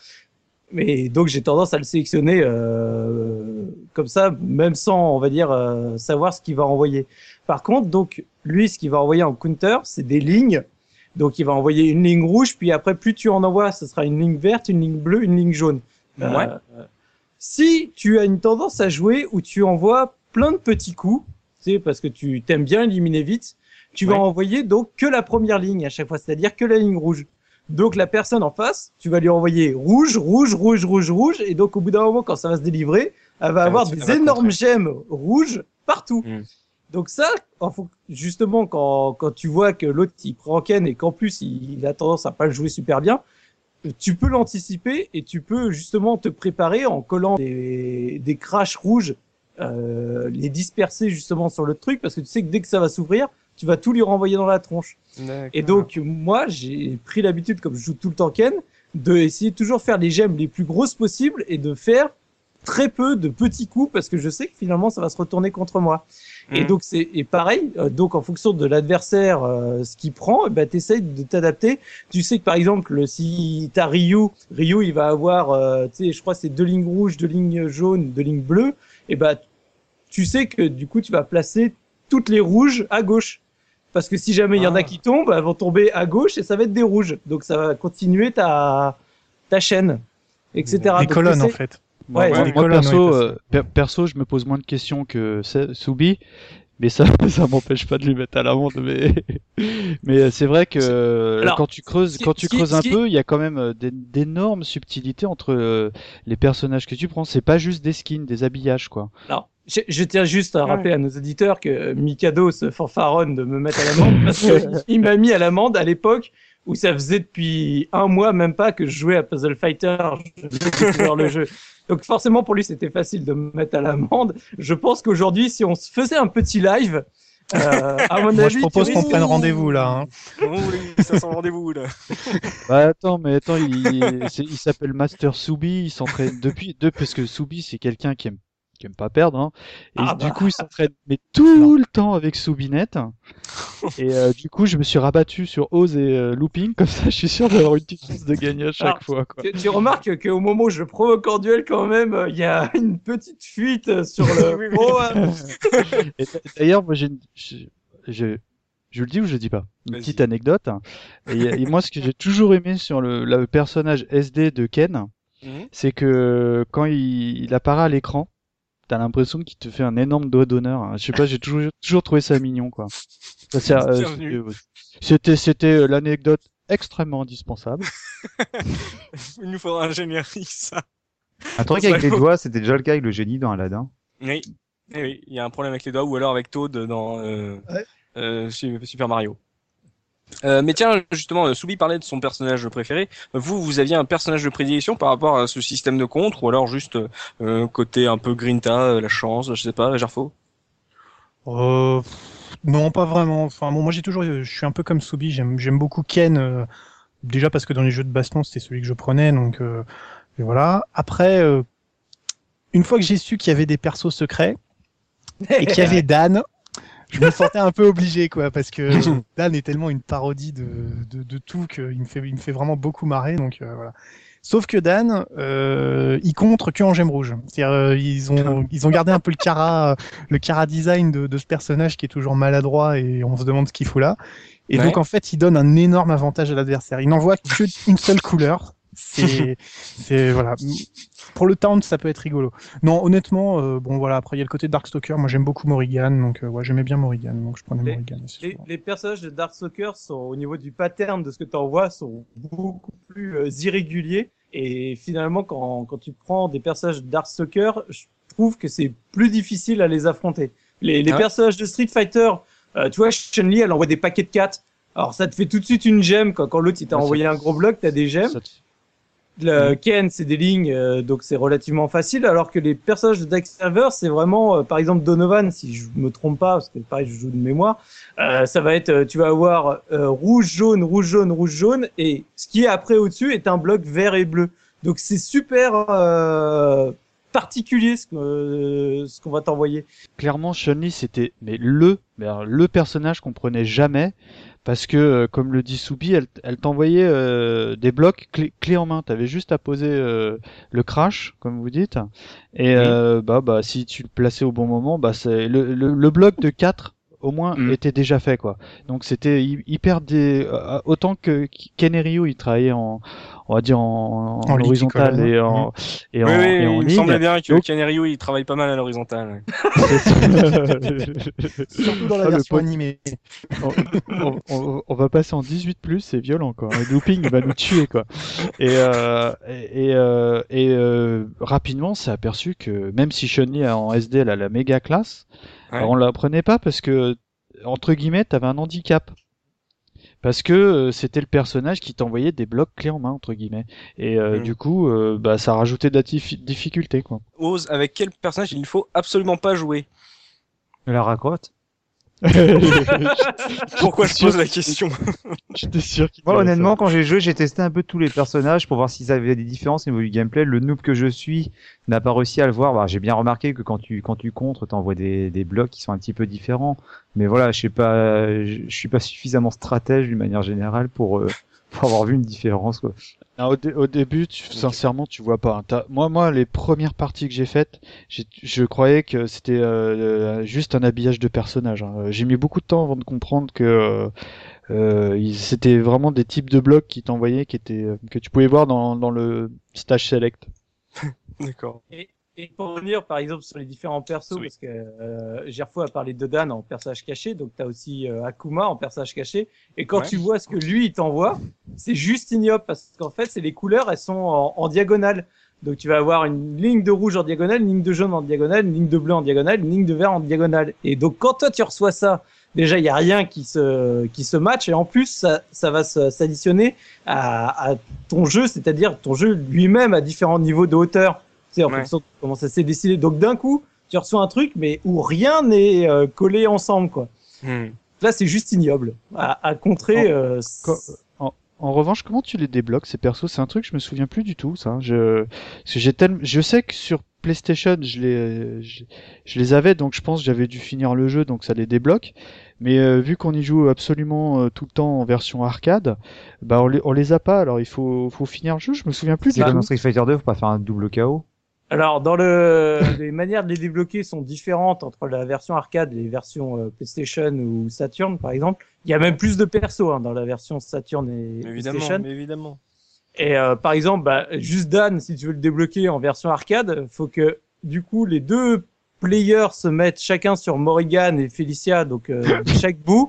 Speaker 3: Mais donc, j'ai tendance à le sélectionner euh, comme ça, même sans, on va dire, euh, savoir ce qu'il va envoyer. Par contre, donc, lui, ce qu'il va envoyer en counter, c'est des lignes. Donc, il va envoyer une ligne rouge, puis après, plus tu en envoies, ce sera une ligne verte, une ligne bleue, une ligne jaune.
Speaker 1: Ouais.
Speaker 3: Euh, si tu as une tendance à jouer où tu envoies plein de petits coups, sais, parce que tu t'aimes bien éliminer vite, tu vas envoyer donc que la première ligne à chaque fois, c'est-à-dire que la ligne rouge. Donc la personne en face, tu vas lui envoyer rouge, rouge, rouge, rouge, rouge, et donc au bout d'un moment, quand ça va se délivrer, elle va avoir des énormes gemmes rouges partout.
Speaker 1: Mm.
Speaker 3: Donc ça, justement, quand, quand tu vois que l'autre il prend Ken et qu'en plus il, il a tendance à pas le jouer super bien, tu peux l'anticiper et tu peux justement te préparer en collant des, des crashs rouges, euh, les disperser justement sur le truc parce que tu sais que dès que ça va s'ouvrir, tu vas tout lui renvoyer dans la tronche. Et donc moi j'ai pris l'habitude, comme je joue tout le temps Ken, de essayer de toujours faire les gemmes les plus grosses possibles et de faire très peu de petits coups parce que je sais que finalement ça va se retourner contre moi. Et
Speaker 1: Mhm.
Speaker 3: donc c'est et pareil, euh, donc en fonction de l'adversaire, euh, ce qu'il prend, eh ben t'essayes de t'adapter. Tu sais que par exemple, si t'as Ryu, Ryu il va avoir, euh, tu sais, je crois c'est deux lignes rouges, deux lignes jaunes, deux lignes bleues. Et ben tu sais que du coup tu vas placer toutes les rouges à gauche. Parce que si jamais il y en a
Speaker 1: Ah.
Speaker 3: qui tombent, elles vont tomber à gauche et ça va être des rouges. Donc ça va continuer ta ta chaîne, etc.
Speaker 5: Les
Speaker 3: Donc,
Speaker 5: colonnes en fait.
Speaker 2: Moi,
Speaker 3: Ouais,
Speaker 2: moi,
Speaker 5: les
Speaker 2: moi,
Speaker 5: colonnes,
Speaker 2: perso, euh, per- perso, je me pose moins de questions que Soubi, mais ça, ça m'empêche pas de lui mettre à l'amende. Mais, mais euh, c'est vrai que euh,
Speaker 3: Alors,
Speaker 2: quand tu creuses,
Speaker 3: qui-
Speaker 2: quand tu
Speaker 3: qui-
Speaker 2: creuses un
Speaker 3: qui-
Speaker 2: peu, il y a quand même des- d'énormes subtilités entre les personnages que tu prends. C'est pas juste des skins, des habillages, quoi.
Speaker 3: Alors, je, je tiens juste à
Speaker 1: Ouais.
Speaker 3: rappeler à nos auditeurs que Mikado se fanfaronne de me mettre à l'amende parce qu'il m'a mis à l'amende à l'époque où ça faisait depuis un mois même pas que je jouais à Puzzle Fighter, je le jeu. Donc forcément pour lui c'était facile de me mettre à l'amende. Je pense qu'aujourd'hui si on se faisait un petit live, euh, à mon
Speaker 5: Moi
Speaker 3: avis,
Speaker 5: je propose qu'on prenne rendez-vous là. Hein.
Speaker 1: Comment vous voulez que ça sent rendez-vous là
Speaker 2: Bah attends, mais attends, il, il s'appelle Master Soubi, il s'entraîne depuis, deux, parce que Soubi c'est quelqu'un qui aime qui aime pas perdre. Hein. Et
Speaker 3: Ah
Speaker 2: du
Speaker 3: bah.
Speaker 2: coup, il s'entraîne mais tout le temps avec Soubinette. et euh, du coup, je me suis rabattu sur Oz et euh, Looping, comme ça, je suis sûr d'avoir une petite chance de gagner à chaque
Speaker 3: Alors,
Speaker 2: fois. Quoi.
Speaker 3: Tu, tu remarques qu'au moment où je provoque en duel, quand même, euh, il y a une petite fuite sur le. Oh,
Speaker 2: D'ailleurs, moi, j'ai une... je, le dis ou je le dis pas? Une petite anecdote. Et, et moi, ce que j'ai toujours aimé sur le, le personnage SD de Ken,
Speaker 1: Mhm.
Speaker 2: c'est que quand il, il apparaît à l'écran, t'as l'impression qu'il te fait un énorme doigt d'honneur. hein. Je sais pas, j'ai toujours, toujours trouvé ça mignon, quoi. Euh. C'était, c'était euh, l'anecdote extrêmement indispensable.
Speaker 1: Il nous faudra un générique, ça.
Speaker 4: Un truc avec les doigts, c'était déjà le cas avec le génie dans Aladdin.
Speaker 1: Oui. Eh oui, il y a un problème avec les doigts ou alors avec Toad dans euh,
Speaker 5: Ouais.
Speaker 1: euh, Super Mario. Euh, mais tiens, justement, euh, Soubi parlait de son personnage préféré. Vous, vous aviez un personnage de prédilection par rapport à ce système de contre ou alors juste euh, côté un peu Grinta, euh, la chance, je sais pas, Jarfo?
Speaker 5: Euh, non, pas vraiment. Enfin, bon, moi j'ai toujours, je suis un peu comme Soubi. J'aime, beaucoup Ken. euh, déjà parce que dans les jeux de baston, c'était celui que je prenais, donc euh, voilà. Après, euh, une fois que j'ai su qu'il y avait des persos secrets et qu'il y avait Dan, je me sentais un peu obligé, quoi, parce que Dan est tellement une parodie de, de, de tout qu'il me fait, il me fait vraiment beaucoup marrer, donc euh, voilà. Sauf que Dan, euh, il contre que en gemme rouge. C'est-à-dire, euh, ils ont, ils ont gardé un peu le cara, le cara design de, de ce personnage qui est toujours maladroit et on se demande ce qu'il fout là. Et
Speaker 1: Ouais.
Speaker 5: donc en fait, il donne un énorme avantage à l'adversaire. Il n'envoie que une seule couleur. C'est, c'est voilà. Pour le taunt, ça peut être rigolo. Non, honnêtement, euh, bon voilà. Après, il y a le côté Darkstalker. Moi, j'aime beaucoup Morrigan, donc euh, ouais, j'aimais bien Morrigan, donc je prenais
Speaker 3: Les-
Speaker 5: Morrigan. aussi,
Speaker 3: Les, les personnages de Darkstalker sont au niveau du pattern de ce que tu envoies sont beaucoup plus euh, irréguliers et finalement quand, quand tu prends des personnages de Darkstalker, je trouve que c'est plus difficile à les affronter. Les, les
Speaker 1: Ah.
Speaker 3: personnages de Street Fighter, tu vois Chun-Li, elle envoie des paquets de 4. Alors ça te fait tout de suite une gemme quand, quand l'autre il t'a
Speaker 2: Ouais,
Speaker 3: envoyé un gros bloc, t'as des gemmes.
Speaker 2: Ça te-
Speaker 3: Le Ken, c'est des lignes, euh, donc c'est relativement facile, alors que les personnages de Darkserver, c'est vraiment, euh, par exemple, Donovan, si je me trompe pas, parce que pareil, je joue de mémoire, euh, ça va être, euh, tu vas avoir euh, rouge, jaune, rouge, jaune, rouge, jaune, et ce qui est après au-dessus est un bloc vert et bleu. Donc c'est super euh, particulier ce que- euh, ce qu'on va t'envoyer.
Speaker 2: clairement Chun-Li c'était mais le mais le personnage qu'on prenait jamais parce que euh, comme le dit Soubi elle, elle t'envoyait euh, des blocs clés en main. T'avais juste à poser euh, le crash comme vous dites. Et euh, bah bah si tu le plaçais au bon moment bah c'est le, le, le bloc de 4 au moins
Speaker 1: Mm.
Speaker 2: était déjà fait quoi donc c'était hy- hyper des euh, autant que Ken et Ryu ils travaillaient en on va dire en, en
Speaker 5: En
Speaker 2: horizontal et en et en,
Speaker 1: Oui, oui,
Speaker 2: et en
Speaker 1: il me
Speaker 2: ligne
Speaker 1: semblait bien que
Speaker 2: Donc-
Speaker 1: Ken Ryu, il travaille pas mal à l'horizontale.
Speaker 5: Surtout dans la
Speaker 2: Ah,
Speaker 5: version animée.
Speaker 2: on, on- on va passer en 18 plus, c'est violent quoi. Le looping il va nous tuer quoi. Et euh, et et, euh, et, euh, rapidement, c'est aperçu que même si Chun-Li en SD elle a la méga classe. Alors on la prenait pas parce que entre guillemets t'avais un handicap. Parce que euh, c'était le personnage qui t'envoyait des blocs clés en main entre guillemets et euh,
Speaker 1: Mm.
Speaker 2: du coup euh, bah ça rajoutait de la diffi- difficulté quoi.
Speaker 1: Ose, avec quel personnage il ne faut absolument pas jouer?
Speaker 4: La racotte.
Speaker 1: Pourquoi se pose la question
Speaker 2: J'étais sûr qu'il
Speaker 4: Moi,
Speaker 2: ça.
Speaker 4: honnêtement, quand j'ai joué, j'ai testé un peu tous les personnages pour voir s'ils avaient des différences au niveau du gameplay. Le noob que je suis n'a pas réussi à le voir. Bah, j'ai bien remarqué que quand tu quand tu contres, t'envoies des des blocs qui sont un petit peu différents. Mais voilà, je sais pas, je je suis pas suffisamment stratège d'une manière générale pour euh, pour avoir vu une différence. Quoi.
Speaker 2: Ah, au, dé- au début, tu, sincèrement, tu vois pas. hein. Moi, moi, les premières parties que j'ai faites, je croyais que c'était euh, juste un habillage de personnage. hein. J'ai mis beaucoup de temps avant de comprendre que euh, euh, c'était vraiment des types de blocs qui t'envoyaient, qui étaient euh, que tu pouvais voir dans, dans le stage select.
Speaker 1: D'accord.
Speaker 3: Et pour revenir par exemple sur les différents persos,
Speaker 1: Oui.
Speaker 3: parce que euh, Gerfo a parlé de Dan en personnage caché, donc tu as aussi euh, Akuma en personnage caché. Et quand
Speaker 1: Ouais.
Speaker 3: tu vois ce que lui il t'envoie, c'est juste ignoble parce qu'en fait c'est les couleurs, elles sont en, en diagonale. Donc tu vas avoir une ligne de rouge en diagonale, une ligne de jaune en diagonale, une ligne de bleu en diagonale, une ligne de vert en diagonale. Et donc quand toi tu reçois ça, déjà il y a rien qui se qui se match et en plus ça ça va s'additionner à, à ton jeu, c'est-à-dire ton jeu lui-même à différents niveaux de hauteur. C'est en
Speaker 1: Ouais.
Speaker 3: fonction de comment ça s'est décidé. Donc d'un coup, tu reçois un truc, mais où rien n'est euh, collé ensemble, quoi.
Speaker 1: Hmm.
Speaker 3: Là, c'est juste ignoble à, à contrer.
Speaker 2: En-
Speaker 3: euh,
Speaker 2: En revanche, comment tu les débloques ces persos? C'est un truc je me souviens plus du tout. Ça, je, parce que j'ai tellement, je sais que sur PlayStation, je les, je, je les avais, donc je pense que j'avais dû finir le jeu, donc ça les débloque. Mais euh, vu qu'on y joue absolument euh, tout le temps en version arcade, bah on les, on les a pas. Alors il faut, faut finir le jeu. Je me souviens plus.
Speaker 4: C'est
Speaker 2: du
Speaker 4: comme Street Fighter 2, faut pas faire un double KO.
Speaker 3: Alors, dans le, les manières de les débloquer sont différentes entre la version arcade et les versions euh, PlayStation ou Saturn, par exemple. Il y a même plus de persos hein, dans la version Saturn et
Speaker 1: Évidemment,
Speaker 3: PlayStation.
Speaker 1: mais évidemment.
Speaker 3: Et euh, par exemple, bah, juste Dan, si tu veux le débloquer en version arcade, faut que du coup les deux players se mettent chacun sur Morrigan et Felicia, donc euh, chaque bout,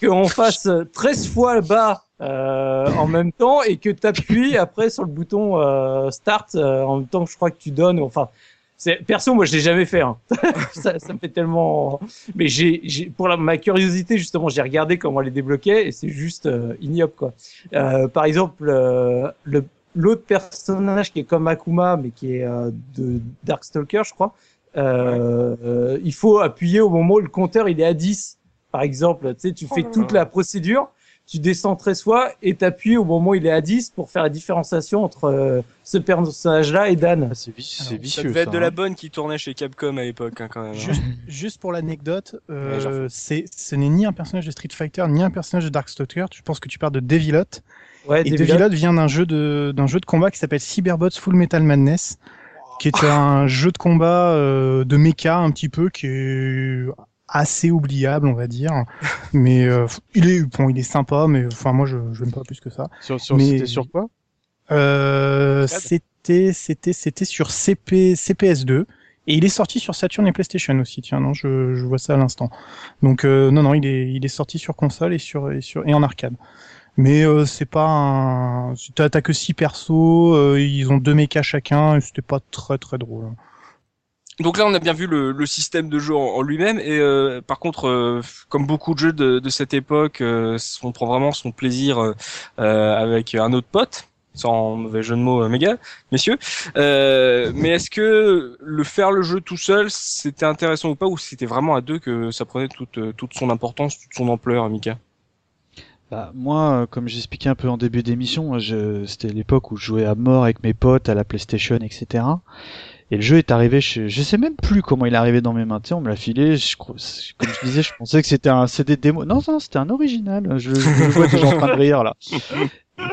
Speaker 3: qu'on fasse 13 fois bas euh, en même temps et que tu appuies après sur le bouton euh, start euh, en même temps que je crois que tu donnes. Enfin, perso, moi je l'ai jamais fait. Hein. ça, ça me fait tellement. Mais j'ai, pour la, ma curiosité justement, j'ai regardé comment les débloquer et c'est juste euh, ignoble quoi. Euh, par exemple, euh, le l'autre personnage qui est comme Akuma mais qui est euh, de Darkstalker, je crois. Euh, euh, il faut appuyer au moment où le compteur il est à 10. Par exemple, tu sais, tu fais toute la procédure, tu descends 13 fois et t'appuies au moment où il est à 10 pour faire la différenciation entre euh, ce personnage-là et Dan.
Speaker 2: Ah, c'est vici-
Speaker 5: Alors,
Speaker 2: c'est
Speaker 1: Ça
Speaker 2: vicieux.
Speaker 1: devait être
Speaker 2: ça,
Speaker 1: de la
Speaker 2: hein.
Speaker 1: bonne qui tournait chez Capcom à l'époque, hein, quand même. hein.
Speaker 5: Juste, juste pour l'anecdote, euh,
Speaker 1: Ouais,
Speaker 5: ce n'est ni un personnage de Street Fighter, ni un personnage de Darkstalker. Je pense que tu parles de Devilot.
Speaker 3: Ouais,
Speaker 5: Et
Speaker 3: Devilot.
Speaker 5: Devilot vient d'un jeu de, d'un jeu de combat qui s'appelle Cyberbots Full Metal Madness, qui est un jeu de combat euh, de mecha un petit peu qui est assez oubliable, on va dire. Mais euh, il est, bon, il est sympa, mais enfin moi je, je l'aime pas plus que ça.
Speaker 2: Sur, sur,
Speaker 5: Mais-
Speaker 2: C'était sur quoi?
Speaker 5: Euh, c'était, c'était, c'était sur CP, CPS2. Et il est sorti sur Saturn et PlayStation aussi, tiens, non, je, je vois ça à l'instant. Donc euh, non, non, il est, il est sorti sur console et sur et sur et en arcade. Mais euh, c'est pas un, t'as que six persos, euh, ils ont deux mechas chacun, et c'était pas très très drôle.
Speaker 1: Donc là, on a bien vu le, système de jeu en, lui-même. Et euh, par contre, euh, comme beaucoup de jeux de, cette époque, euh, on prend vraiment son plaisir euh, avec un autre pote, sans mauvais jeu de mots, méga, messieurs. Mais est-ce que le faire le jeu tout seul, c'était intéressant ou pas, ou c'était vraiment à deux que ça prenait toute, toute son importance, toute son ampleur, Mika?
Speaker 2: Bah, moi, comme j'expliquais un peu en début d'émission, c'était l'époque où je jouais à mort avec mes potes à la PlayStation, etc. Et le jeu est arrivé, je, je sais même plus comment il est arrivé dans mes mains. Tu sais, on me l'a filé. Je, comme je disais, je pensais que c'était un CD démo. Non, non, c'était un original. Je, je le vois déjà en train de rire là.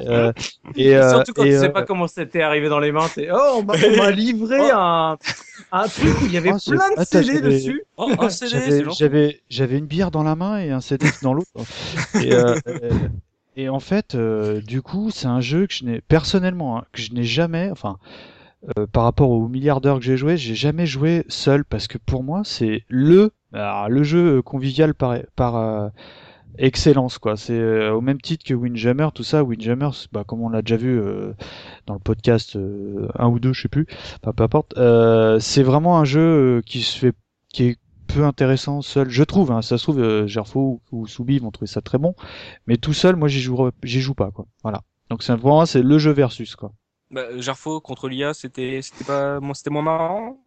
Speaker 2: Euh, et, euh,
Speaker 3: Surtout quand
Speaker 2: et,
Speaker 3: tu sais
Speaker 2: euh,
Speaker 3: pas comment c'était arrivé dans les mains, c'est oh on m'a on m'a livré un, un truc où il y avait
Speaker 2: Oh,
Speaker 3: plein de
Speaker 2: Attends,
Speaker 3: CD dessus.
Speaker 1: Oh, un CD, c'est
Speaker 2: j'avais,
Speaker 1: gentil.
Speaker 2: j'avais, j'avais une bière dans la main et un CD dans l'autre. et, euh, euh, et en fait, euh, du coup, c'est un jeu que je n'ai personnellement, hein, que je n'ai jamais, enfin, euh, par rapport aux milliards que j'ai joué, j'ai jamais joué seul parce que pour moi, c'est le, alors, le jeu convivial par, par euh, excellence, quoi. C'est euh, au même titre que Windjammer, tout ça. Windjammer, bah, comme on l'a déjà vu euh, dans le podcast euh, un ou deux, je sais plus, enfin, peu importe. Euh, c'est vraiment un jeu euh, qui se fait, qui est peu intéressant seul, je trouve. Hein, ça se trouve, euh, Gerfo ou, ou Soubi vont trouver ça très bon, mais tout seul, moi, j'y joue, j'y joue pas, quoi. Voilà. Donc c'est pour c'est le jeu versus, quoi.
Speaker 1: Bah, Jarfo contre l'IA, c'était, c'était pas, moi, c'était moins marrant.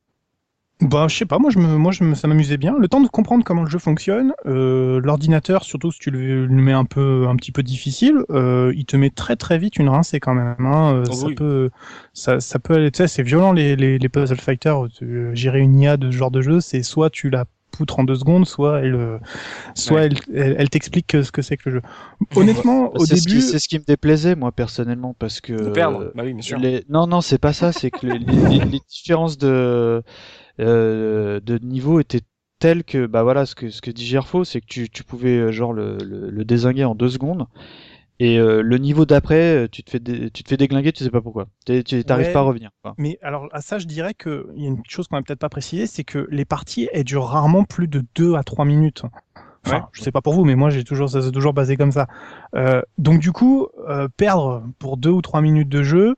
Speaker 5: Bah, je sais pas, moi, je me, moi je me, ça m'amusait bien. Le temps de comprendre comment le jeu fonctionne, euh, l'ordinateur, surtout si tu le, le mets un peu, un petit peu difficile, euh, il te met très très vite une rincée quand même. Hein. Euh,
Speaker 1: Oh
Speaker 5: ça
Speaker 1: oui.
Speaker 5: peut, ça, ça peut aller, tu sais, c'est violent les, les, les puzzle fighters. Euh, Gérer une IA de ce genre de jeu, c'est soit tu la poutres en deux secondes, soit elle, euh, soit
Speaker 1: Ouais.
Speaker 5: elle, elle, elle t'explique que- ce que c'est que le jeu. Honnêtement, au
Speaker 2: c'est ce qui,
Speaker 5: début,
Speaker 2: c'est ce qui me déplaisait, moi, personnellement, parce que
Speaker 1: De perdre. Bah oui, bien sûr.
Speaker 2: Les... Non, non, c'est pas ça. C'est que les, les- les différences de euh, de niveau étaient telles que, bah voilà, ce que ce que dit Gerfo, c'est que tu, tu pouvais euh, genre le, le, le désinguer en deux secondes. Et euh, le niveau d'après, euh, tu te fais dé- tu te fais déglinguer, tu sais pas pourquoi. Tu t'arrives
Speaker 5: Ouais.
Speaker 2: pas à revenir.
Speaker 5: Mais alors à ça, je dirais qu'il y a une chose qu'on n'a peut-être pas précisé, c'est que les parties elles durent rarement plus de 2 à 3 minutes. Enfin,
Speaker 1: Ouais.
Speaker 5: je sais pas pour vous, mais moi j'ai toujours ça s'est toujours basé comme ça. Euh, donc du coup, euh, perdre pour 2 ou 3 minutes de jeu,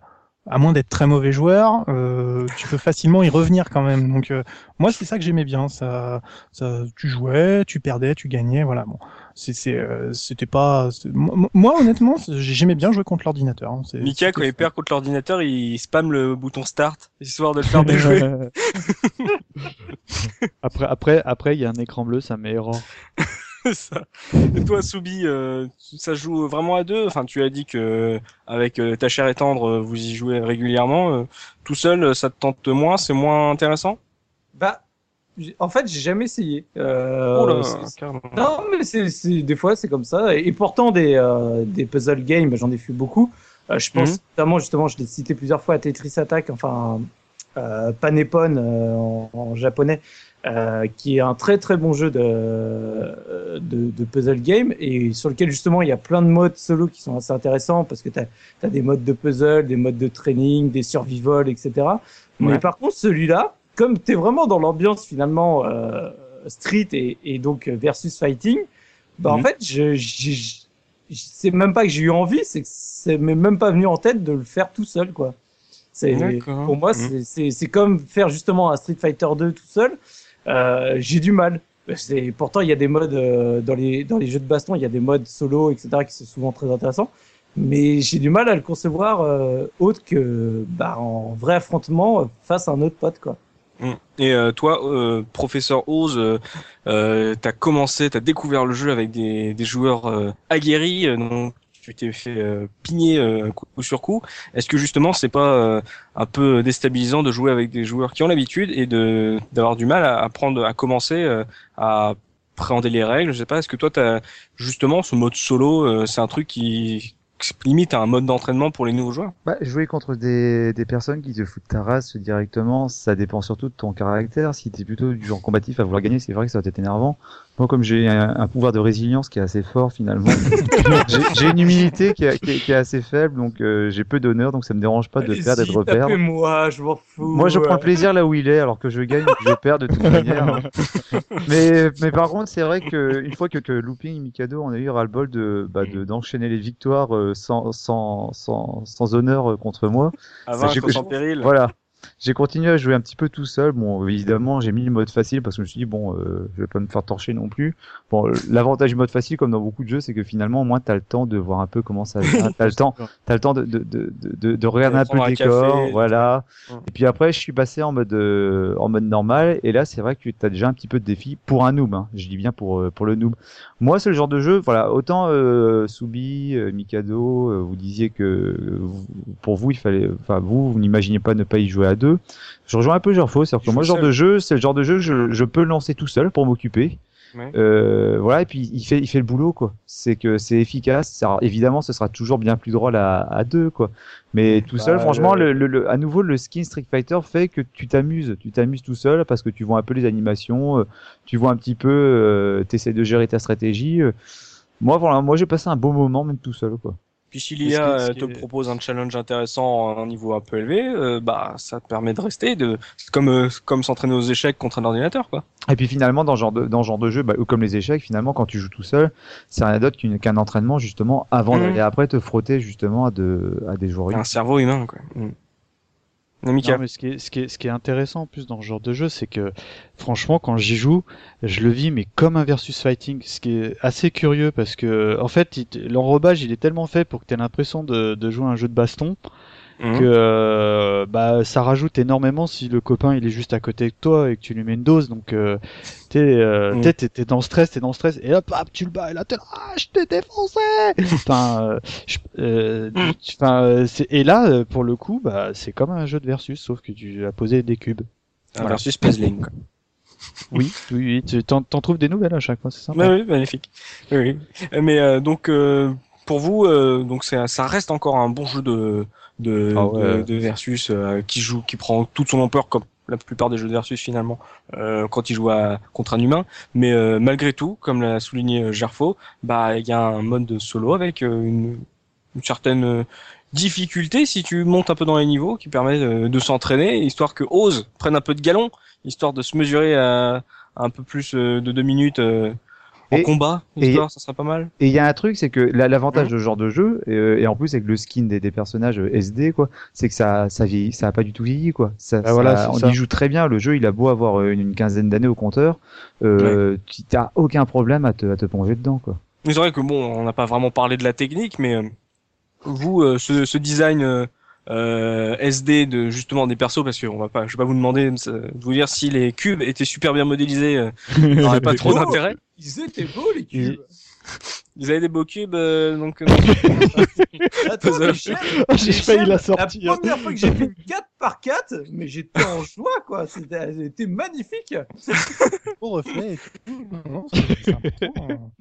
Speaker 5: à moins d'être très mauvais joueur, euh, tu peux facilement y revenir quand même. Donc euh, moi c'est ça que j'aimais bien. Ça, ça, tu jouais, tu perdais, tu gagnais, voilà. Bon, c'était pas. Moi, moi, honnêtement, j'aimais bien jouer contre l'ordinateur. hein. C'est-
Speaker 1: Mika, quand il perd contre l'ordinateur, il spamme le bouton start, histoire de le faire déjouer.
Speaker 2: après, après, après, il y a un écran bleu, ça met erreur.
Speaker 1: ça. Et toi, Soubi, euh, ça joue vraiment à deux? Enfin, tu as dit que avec euh, ta chair et tendre, euh, vous y jouez régulièrement. euh, tout seul, ça te tente moins, c'est moins intéressant?
Speaker 3: Bah, en fait, j'ai jamais essayé. Euh,
Speaker 1: oh là.
Speaker 3: Non, mais c'est, des fois c'est comme ça. Et, et pourtant des, euh, des puzzle games, j'en ai fait beaucoup. Euh, je pense
Speaker 1: Mhm.
Speaker 3: notamment justement, je l'ai cité plusieurs fois à Tetris Attack, enfin euh, Panepon euh, en, en japonais, euh, qui est un très très bon jeu de, de, de puzzle game et sur lequel justement il y a plein de modes solo qui sont assez intéressants parce que tu as, des modes de puzzle, des modes de training, des survival, etc. Mais par contre celui-là, comme tu es vraiment dans l'ambiance finalement euh, street et, et donc euh, versus fighting, bah en
Speaker 1: Mhm.
Speaker 3: fait, je, je, je- c'est même pas que j'ai eu envie, c'est que c'est m'est même pas venu en tête de le faire tout seul, quoi. C'est pour moi,
Speaker 1: Mhm.
Speaker 3: c'est- c'est c'est comme faire justement un Street Fighter 2 tout seul. Euh, j'ai du mal. C'est pourtant il y a des modes euh, dans les dans les jeux de baston, il y a des modes solo, etc. qui sont souvent très intéressants. Mais j'ai du mal à le concevoir euh, autre que bah, en vrai affrontement euh, face à un autre pote, quoi.
Speaker 1: Mm. Et euh, toi, euh, professeur Oz, euh, euh, t'as commencé, t'as découvert le jeu avec des, des joueurs euh, aguerris, euh, donc tu t'es fait pigner coup sur coup. Est-ce que justement c'est pas un peu déstabilisant de jouer avec des joueurs qui ont l'habitude et de d'avoir du mal à apprendre à commencer à appréhender les règles? Je sais pas. Est-ce que toi t'as justement ce mode solo, c'est un truc qui limite un mode d'entraînement pour les nouveaux joueurs
Speaker 4: Bah, jouer contre des, des personnes qui te foutent ta race directement, ça dépend surtout de ton caractère. Si t'es plutôt du genre combatif à vouloir gagner, c'est vrai que ça va être énervant. Moi, comme j'ai un, un pouvoir de résilience qui est assez fort finalement, j'ai j'ai une humilité qui est, qui est- qui est assez faible, donc euh, j'ai peu d'honneur, donc ça me dérange pas de perdre et de reperdre.
Speaker 3: moi je m'en fous.
Speaker 4: Moi, je prends le plaisir là où il est, alors que je gagne, ou que je perds de toute manière. hein. Mais, mais par contre, c'est vrai que une fois que, que Looping et Mikado, on a eu ras-le-bol de, bah, de, d'enchaîner les victoires euh, sans, sans, sans, sans honneur euh, contre moi. J'ai-
Speaker 1: vaincre sans péril.
Speaker 4: Voilà. J'ai continué à jouer un petit peu tout seul. Bon, évidemment, j'ai mis le mode facile parce que je me suis dit bon, euh, je vais pas me faire torcher non plus. Bon, l'avantage du mode facile, comme dans beaucoup de jeux, c'est que finalement, au moins, t'as le temps de voir un peu comment ça vient. t'as le temps, t'as le temps de, de, de, de, de regarder un peu le décor,
Speaker 1: café.
Speaker 4: voilà. Et puis après, je suis passé en mode euh, en mode normal. Et là, c'est vrai que t'as déjà un petit peu de défi pour un noob. Hein. Je dis bien pour euh, pour le noob. Moi, c'est le genre de jeu. Voilà, autant euh, Subi, euh, Mikado, vous disiez que vous- pour vous, il fallait, enfin vous, vous n'imaginiez pas ne pas y jouer à deux. Je rejoins un peu Gerfo, c'est-à-dire que moi, genre de jeu, c'est le genre de jeu que je, je peux lancer tout seul pour m'occuper.
Speaker 1: Ouais.
Speaker 4: Euh, voilà, et puis il fait, il fait le boulot, quoi. C'est que c'est efficace. Ça- évidemment, ce sera toujours bien plus drôle à, à deux, quoi. Mais tout seul,
Speaker 3: Bah,
Speaker 4: franchement,
Speaker 3: le-
Speaker 4: le... Le, le- à nouveau, le skin Street Fighter fait que tu t'amuses. Tu t'amuses tout seul parce que tu vois un peu les animations, euh, tu vois un petit peu, euh, t'essaies de gérer ta stratégie. euh. Moi, voilà, moi, j'ai passé un beau moment même tout seul, quoi.
Speaker 1: Puis si l'IA euh, te propose un challenge intéressant à un niveau un peu élevé, euh, bah ça te permet de rester, de c'est comme euh, comme s'entraîner aux échecs contre un ordinateur quoi.
Speaker 4: Et puis finalement, dans ce genre de, dans ce genre de jeu, bah, ou comme les échecs, finalement, quand tu joues tout seul, c'est rien d'autre qu'un entraînement justement avant
Speaker 1: Mhm.
Speaker 4: d'aller après te frotter justement à, de, à des joueurs.
Speaker 1: Un cerveau humain quoi. Mm. Non,
Speaker 2: mais ce qui, est, intéressant en plus dans ce genre de jeu, c'est que franchement, quand j'y joue, je le vis mais comme un versus fighting, ce qui est assez curieux parce que en fait, l'enrobage il est tellement fait pour que tu aies l'impression de, de jouer un jeu de baston
Speaker 1: Mhm.
Speaker 2: que euh, bah ça rajoute énormément si le copain il est juste à côté de toi et que tu lui mets une dose donc euh, t'es euh,
Speaker 1: Mm.
Speaker 2: t'es- t'es dans le stress t'es dans le stress et hop hop tu le bats et là t'es là ah je t'ai défoncé enfin tu- enfin euh, et là pour le coup bah c'est comme un jeu de versus sauf que tu as posé des cubes
Speaker 1: Un versus puzzling. Quoi.
Speaker 2: oui oui oui tu t'en t'en trouves des nouvelles à chaque fois c'est sympa
Speaker 1: Ouais, oui, magnifique. Oui, oui. Mais euh, donc euh, pour vous, euh, donc c'est ça reste encore un bon jeu de de,
Speaker 2: Ah ouais.
Speaker 1: de, de versus euh, qui joue, qui prend toute son ampleur comme la plupart des jeux de versus finalement euh, quand il joue à, contre un humain. Mais euh, malgré tout, comme l'a souligné euh, Gerfo, bah il y a un mode de solo avec euh, une, une certaine euh, difficulté si tu montes un peu dans les niveaux qui permet de, de s'entraîner histoire que Ose prenne un peu de galon histoire de se mesurer à, à un peu plus de deux minutes euh, en
Speaker 4: Et-
Speaker 1: combat
Speaker 4: et-
Speaker 1: histoire ça serait pas mal
Speaker 4: Et il y a un truc, c'est que la- l'avantage
Speaker 1: Mhm.
Speaker 4: de ce genre de jeu, et, euh, et en plus avec le skin des, des personnages euh, SD, quoi, c'est que ça, ça vieillit, ça a pas du tout vieilli, quoi. Ça,
Speaker 2: Ah, voilà,
Speaker 4: ça-
Speaker 2: c'est
Speaker 4: on
Speaker 2: ça.
Speaker 4: y joue très bien. Le jeu, il a beau avoir euh, une, une quinzaine d'années au compteur, euh, tu t'as aucun problème à te, à te plonger dedans, quoi.
Speaker 1: Mais c'est vrai que bon on n'a pas vraiment parlé de la technique mais euh, vous euh, ce, ce design euh, SD de justement des persos parce que on va pas, je vais pas vous demander de vous dire si les cubes étaient super bien modélisés, euh, n'aurait pas trop d'intérêt.
Speaker 3: Ils étaient beaux les cubes.
Speaker 1: Vous avez des beaux cubes, euh, donc.
Speaker 3: Attends,
Speaker 2: Oh, j'ai failli la
Speaker 3: La
Speaker 2: sortir.
Speaker 3: première fois que j'ai fait une 4 par 4 mais j'étais en joie quoi. C'était magnifique.
Speaker 5: Beau reflet. Non, important.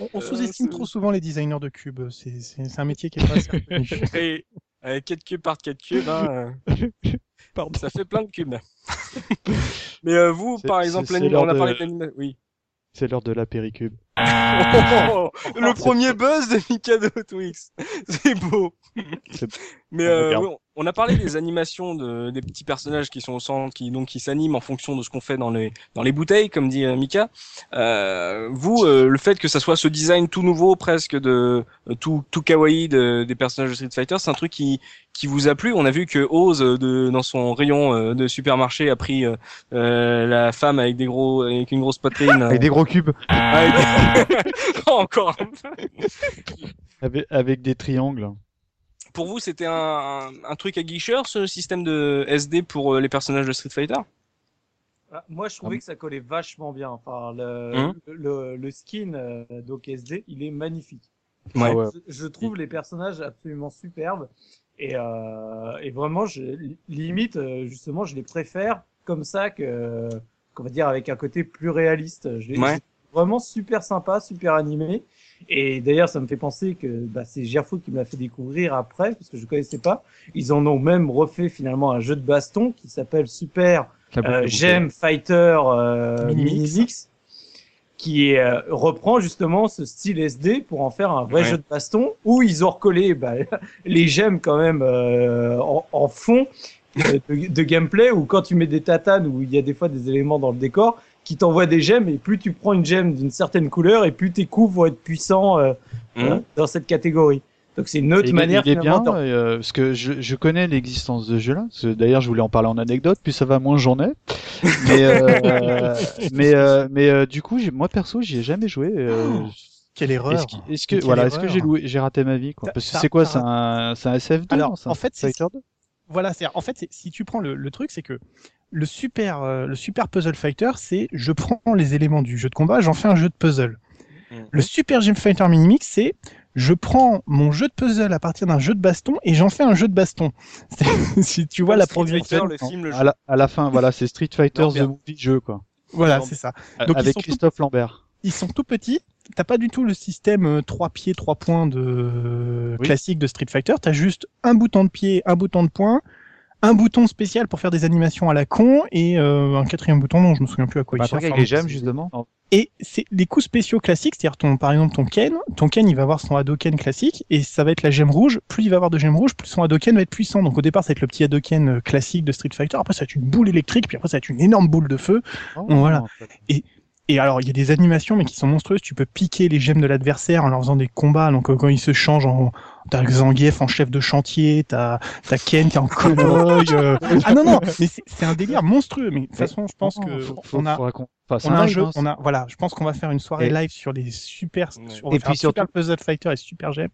Speaker 5: On, on
Speaker 1: Euh,
Speaker 5: sous-estime trop souvent les designers de cubes. C'est un métier qui est pas assez reconnu.
Speaker 1: Et avec 4 cubes par 4 cubes, hein, euh,
Speaker 2: Pardon.
Speaker 1: ça fait plein de cubes. Mais euh, vous, par exemple,
Speaker 2: c'est
Speaker 1: l'anim-
Speaker 2: l'heure
Speaker 1: on a
Speaker 2: de-
Speaker 1: parlé d'animation. Oui.
Speaker 2: C'est l'heure de la péricube.
Speaker 1: Oh, le premier buzz de Mikado Twix. C'est beau. Mais euh, on a parlé des animations de, des petits personnages qui sont au centre, qui donc qui s'animent en fonction de ce qu'on fait dans les dans les bouteilles, comme dit euh, Mika. Euh, vous, euh, le fait que ça soit ce design tout nouveau, presque de euh, tout tout kawaii de- des personnages de Street Fighter, c'est un truc qui qui vous a plu. On a vu que Oz euh, de dans son rayon de supermarché a pris euh, la femme avec des gros avec une grosse poitrine.
Speaker 4: Avec des gros cubes.
Speaker 1: Avec Encore un peu.
Speaker 2: Avec, avec des triangles.
Speaker 1: Pour vous, c'était un, un, un truc à guicheur, ce système de SD pour euh, les personnages de Street Fighter?
Speaker 3: Ah, Moi, je trouvais que ça collait vachement bien. Enfin, le,
Speaker 1: Hum.
Speaker 3: le, le skin euh, d'OKSD, il est magnifique.
Speaker 1: Ouais.
Speaker 2: Ah ouais.
Speaker 3: Je, je trouve les personnages absolument superbes. Et, euh, et vraiment, je, limite, euh, justement, je les préfère comme ça que, qu'on va dire, avec un côté plus réaliste. Je les,
Speaker 1: Ouais.
Speaker 3: vraiment super sympa, super animé. Et d'ailleurs, ça me fait penser que bah, c'est Gerfo qui me l'a fait découvrir après, parce que je connaissais pas. Ils en ont même refait finalement un jeu de baston qui s'appelle Super euh, Gem Fighter euh,
Speaker 5: Mini
Speaker 3: Mini
Speaker 5: Mix.
Speaker 3: Mix, qui euh, reprend justement ce style SD pour en faire un vrai
Speaker 1: Ouais.
Speaker 3: jeu de baston où ils ont recollé bah, les gemmes quand même euh, en, en fond euh, de, de gameplay où quand tu mets des tatanes où il y a des fois des éléments dans le décor qui t'envoient des gemmes et plus tu prends une gemme d'une certaine couleur et plus tes coups vont être puissants euh,
Speaker 1: Mhm.
Speaker 3: hein, dans cette catégorie. Donc c'est une autre manière
Speaker 2: il est bien, euh, parce que je, je connais l'existence de ce jeu-là. D'ailleurs, je voulais en parler en anecdote, plus ça va, moins j'en ai. Mais, euh, mais, euh, mais euh, du coup, j'ai- moi perso, j'y ai jamais joué. euh,
Speaker 5: Quelle erreur.
Speaker 2: Est-ce que, est-ce que
Speaker 5: Quelle
Speaker 2: voilà, est-ce que j'ai loué, j'ai raté ma vie quoi? Parce que c'est quoi, c'est un, c'est un SF2
Speaker 5: Alors, en fait, c'est-
Speaker 2: Fighter 2
Speaker 5: Voilà, c'est en fait, si tu prends le, le truc, c'est que le super, euh, le super puzzle fighter, c'est je prends les éléments du jeu de combat, j'en fais un jeu de puzzle.
Speaker 1: Mhm.
Speaker 5: Le super gem fighter mini mix, c'est je prends mon jeu de puzzle à partir d'un jeu de baston et j'en fais un jeu de baston. C'est- si tu vois la progression.
Speaker 2: à la, à la fin, voilà, c'est Street Fighter The. Movie jeu quoi,
Speaker 5: Voilà, c'est ça.
Speaker 2: A-
Speaker 5: Donc,
Speaker 2: avec
Speaker 5: tout-
Speaker 2: Christophe Lambert.
Speaker 5: Ils sont tout petits. T'as pas du tout le système euh, trois pieds, trois points de
Speaker 2: Oui.
Speaker 5: classique de Street Fighter. T'as juste un bouton de pied, un bouton de poing, un bouton spécial pour faire des animations à la con et euh, un quatrième bouton dont je me souviens plus à quoi
Speaker 4: Bah,
Speaker 5: il sert.
Speaker 4: avec les gemmes, justement.
Speaker 5: Et c'est les coups spéciaux classiques, c'est-à-dire ton, par exemple ton Ken, ton Ken il va avoir son Hadoken classique et ça va être la gemme rouge. Plus il va avoir de gemmes rouges, plus son Hadoken va être puissant. Donc au départ ça va être le petit Hadoken euh, classique de Street Fighter. Après ça va être une boule électrique, puis après ça va être une énorme boule de feu.
Speaker 2: Oh,
Speaker 5: Voilà.
Speaker 2: en fait.
Speaker 5: Et alors, il y a des animations, mais qui sont monstrueuses. Tu peux piquer les gemmes de l'adversaire en leur faisant des combats. Donc, euh, quand ils se changent en, t'as Zangief en chef de chantier, t'as, t'as Ken qui est en cowboy. euh. Ah non, non, mais c'est, un délire monstrueux. Mais de toute façon, je pense que
Speaker 2: faut- faut-
Speaker 5: on a,
Speaker 2: faudra qu'on fasse
Speaker 5: on a un jeu,
Speaker 2: hein,
Speaker 5: on a, voilà, je pense qu'on va faire une soirée
Speaker 4: Et-
Speaker 5: live sur les super,
Speaker 1: Ouais.
Speaker 5: sur,
Speaker 4: Et puis
Speaker 5: super puzzle fighter et super gem.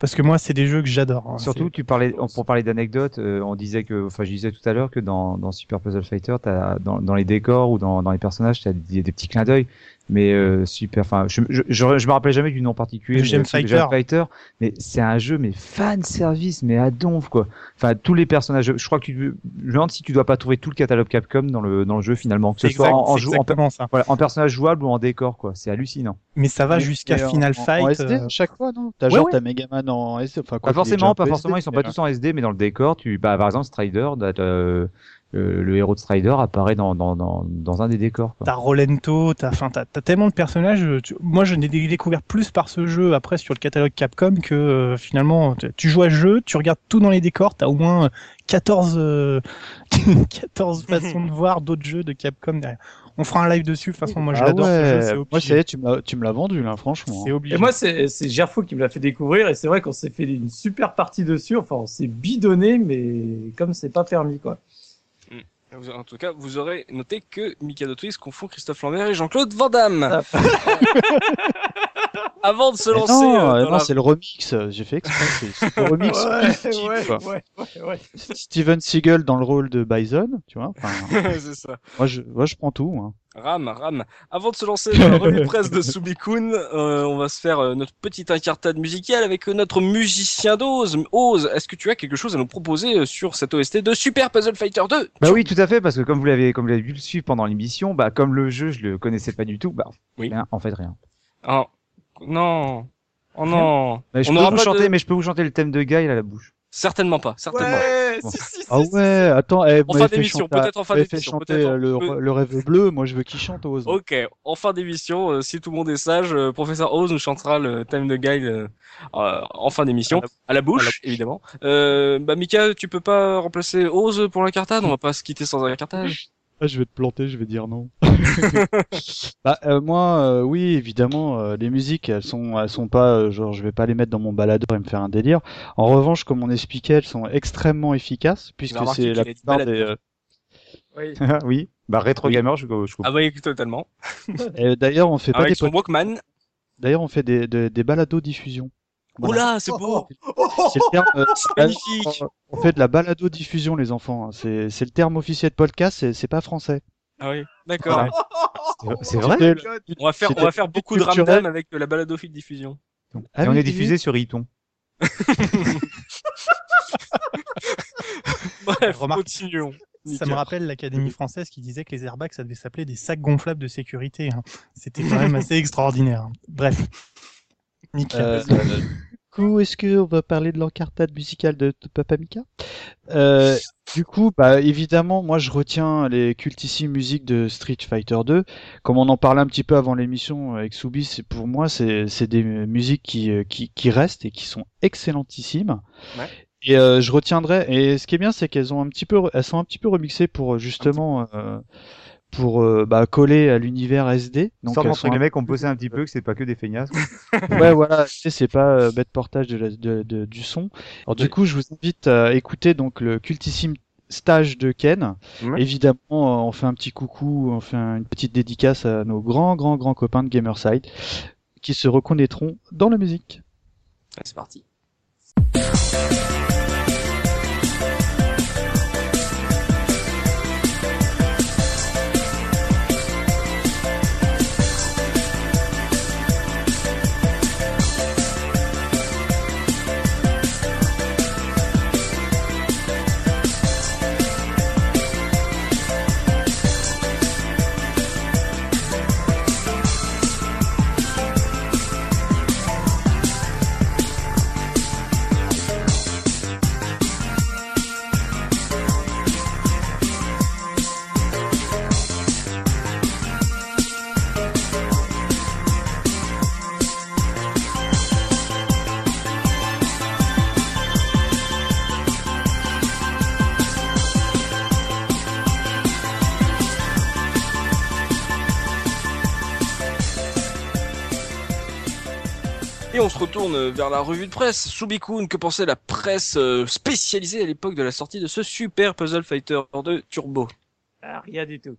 Speaker 5: Parce que moi, c'est des jeux que j'adore. hein.
Speaker 4: Surtout, tu parlais, pour parler d'anecdotes, euh, on disait que, enfin, je disais tout à l'heure que dans, dans Super Puzzle Fighter, t'as, dans, dans les décors ou dans, dans les personnages, t'as des, des petits clins d'œil. Mais euh, super, enfin, je, je, je, je me rappelle jamais du nom particulier.
Speaker 5: Le Fighter.
Speaker 4: Gem Fighter, mais c'est un jeu, mais fan service, mais à donf quoi. Enfin, tous les personnages. Je crois que tu, je me demande si tu dois pas trouver tout le catalogue Capcom dans le dans le jeu finalement, que ce soit
Speaker 5: exact-
Speaker 4: en, en, jou- en,
Speaker 5: ça.
Speaker 4: voilà, en personnage jouable ou en décor quoi. C'est hallucinant.
Speaker 5: Mais ça va jusqu'à Final
Speaker 2: en-
Speaker 5: Fight.
Speaker 2: En SD,
Speaker 5: euh,
Speaker 2: chaque fois, non? T'as
Speaker 5: Ouais,
Speaker 2: genre
Speaker 5: ouais.
Speaker 2: ta Megaman en SD, enfin
Speaker 4: Pas
Speaker 2: quoi. déjà
Speaker 4: forcément, pas forcément.
Speaker 2: SD,
Speaker 4: Ils sont pas tous en SD, mais dans le décor, tu, bah, par exemple, Strider, euh, euh, le héros de Strider apparaît dans, dans, dans, dans un des décors. Quoi.
Speaker 5: T'as Rolento, t'as, enfin, t'as, t'as tellement de personnages. euh, tu- moi, je n'ai découvert plus par ce jeu après sur le catalogue Capcom que euh, finalement, tu- tu joues à ce jeu, tu regardes tout dans les décors, t'as au moins euh, 14, euh, 14 façons de voir d'autres jeux de Capcom derrière. On fera un live dessus. De toute façon, moi, je
Speaker 2: Ah
Speaker 5: l'adore. ce jeu,
Speaker 2: ouais,
Speaker 5: c'est
Speaker 2: moi,
Speaker 5: obligé.
Speaker 2: ça y est, tu me l'as- tu me l'as vendu, là, franchement.
Speaker 5: C'est obligé.
Speaker 3: Et moi, c'est c'est Gerfo qui me l'a fait découvrir, et c'est vrai qu'on s'est fait une super partie dessus. Enfin, on s'est bidonné, mais comme c'est pas permis, quoi.
Speaker 1: En tout cas, vous aurez noté que Mikado Twist confond Christophe Lambert et Jean-Claude Van Damme.
Speaker 3: Ah.
Speaker 1: Avant de se
Speaker 2: Mais
Speaker 1: lancer
Speaker 2: non,
Speaker 1: euh, dans
Speaker 2: non,
Speaker 1: la-
Speaker 2: c'est le remix. J'ai fait exprès. c'est- le remix.
Speaker 3: ouais, ouais, ouais.
Speaker 2: Steven Seagal dans le rôle de Bison, tu vois. Enfin,
Speaker 1: c'est ça.
Speaker 2: moi, je, moi, je prends tout. hein.
Speaker 1: Ram, ram. Avant de se lancer dans la revue presse de Subikun, euh, on va se faire euh, notre petite incartade musicale avec euh, notre musicien d'Oz. Oz, est-ce que tu as quelque chose à nous proposer euh, sur cette OST de Super Puzzle Fighter 2
Speaker 4: Bah oui, tout à fait, parce que comme vous l'avez, comme vous l'avez vu le suivre pendant l'émission, bah comme le jeu, je le connaissais pas du tout, bah
Speaker 1: Oui.
Speaker 4: rien, en fait rien.
Speaker 1: Oh, non. Oh non.
Speaker 4: Bah, je
Speaker 1: On
Speaker 4: peux vous chanter,
Speaker 1: de-
Speaker 4: mais je peux vous chanter le thème de Guy à la bouche.
Speaker 1: Certainement pas, certainement.
Speaker 3: Ouais,
Speaker 4: Bon.
Speaker 3: si, si, si,
Speaker 2: Ah ouais, attends, eh,
Speaker 1: En fin d'émission, peut-être en fin d'émission,
Speaker 2: chanter
Speaker 1: en-
Speaker 2: euh, le,
Speaker 1: peut-
Speaker 2: le rêve bleu. Moi, je veux qu'il chante Oz.
Speaker 1: Ok, en fin d'émission, euh, si tout le monde est sage, euh, professeur Oz nous chantera le thème de Guy euh, euh, en fin d'émission,
Speaker 2: À la-
Speaker 1: à la bouche,
Speaker 2: à la bouche.
Speaker 1: évidemment. Euh, bah Mika, tu peux pas remplacer Oz pour la cartade? On va pas se quitter sans un cartage.
Speaker 2: Ah, je vais te planter, je vais dire non. bah, euh, moi, euh, oui, évidemment, euh, les musiques, elles sont, elles sont pas, euh, genre, je vais pas les mettre dans mon baladeur et me faire un délire. En revanche, comme on expliquait, elles sont extrêmement efficaces, puisque
Speaker 1: remarqué
Speaker 2: c'est la plupart des.
Speaker 3: Oui.
Speaker 4: oui. Bah rétro
Speaker 1: Oui.
Speaker 4: gamer, je, je
Speaker 1: Ah bah oui, totalement.
Speaker 2: d'ailleurs, on fait pas
Speaker 1: Avec
Speaker 2: des,
Speaker 1: son Walkman.
Speaker 2: d'ailleurs, on fait des, des, des balados diffusion. Voilà.
Speaker 1: Oula, c'est beau
Speaker 2: C'est le terme, euh,
Speaker 1: Magnifique
Speaker 2: on fait de la balado diffusion, les enfants. hein. C'est, c'est le terme officiel de podcast, c'est, c'est pas français.
Speaker 1: Ah oui, d'accord.
Speaker 2: Voilà.
Speaker 4: C'est vrai.
Speaker 2: C'était le-
Speaker 1: On va faire, on
Speaker 2: C'était
Speaker 1: va faire beaucoup de
Speaker 2: culturel.
Speaker 1: ramdam avec de la baladophile diffusion.
Speaker 2: Ah
Speaker 4: Et on
Speaker 2: oui,
Speaker 4: est diffusé sur Iton.
Speaker 1: Bref,
Speaker 5: Remarque-
Speaker 1: continuons.
Speaker 5: Ça
Speaker 1: Nickel.
Speaker 5: me rappelle l'Académie française qui disait que les airbags, ça devait s'appeler des sacs gonflables de sécurité. hein. C'était quand même assez extraordinaire. hein. Bref. Mika.
Speaker 2: Euh, coup, est-ce qu'on va parler de l'encartade musicale de, de Papa Mika? Euh, Du coup, bah évidemment, moi je retiens les cultissimes musiques de Street Fighter 2. Comme on en parlait un petit peu avant l'émission avec Soubi, c'est pour moi c'est des musiques qui, euh, qui qui restent et qui sont excellentissimes.
Speaker 1: Ouais.
Speaker 2: Et euh, je retiendrai. Et ce qui est bien, c'est qu'elles ont un petit peu, elles sont un petit peu remixées pour justement euh, pour euh, bah, coller à l'univers SD. Donc
Speaker 4: Sans
Speaker 2: elles
Speaker 4: montrer que les mecs ont bossé un petit peu, que c'est pas que des feignasses.
Speaker 2: ouais, voilà, tu sais, c'est pas euh, bête portage de la- de- de- du son. Alors du coup, je vous invite à écouter donc le cultissime stage de Ken. Évidemment, euh, on fait un petit coucou, on fait un- une petite dédicace à nos grands, grands, grands copains de Gamerside qui se reconnaîtront dans la musique.
Speaker 1: Allez, C'est parti. Retourne vers la revue de presse. Subikun, que pensait la presse euh, spécialisée à l'époque de la sortie de ce super Puzzle Fighter 2 Turbo?
Speaker 3: Ah, rien du tout.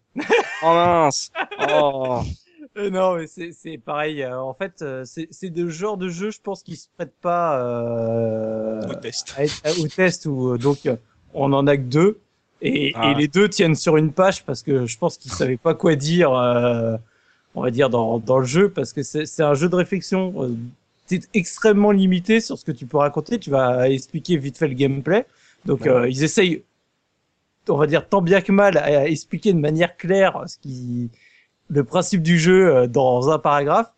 Speaker 1: Oh mince Oh
Speaker 3: Euh, non, mais c'est c'est pareil. euh, en fait, euh, c'est c'est de genre de jeu, je pense, qui se prête pas euh,
Speaker 1: Au test.
Speaker 3: à être- à- au test où donc on en a que deux et,
Speaker 1: Ah.
Speaker 3: et les deux tiennent sur une page parce que je pense qu'ils savaient pas quoi dire. euh, on va dire dans dans le jeu parce que c'est c'est un jeu de réflexion. Euh, T'es extrêmement limité sur ce que tu peux raconter. Tu vas expliquer vite fait le gameplay. Donc euh, ils essayent, on va dire tant bien que mal, à, expliquer de manière claire ce qui le principe du jeu euh, dans un paragraphe.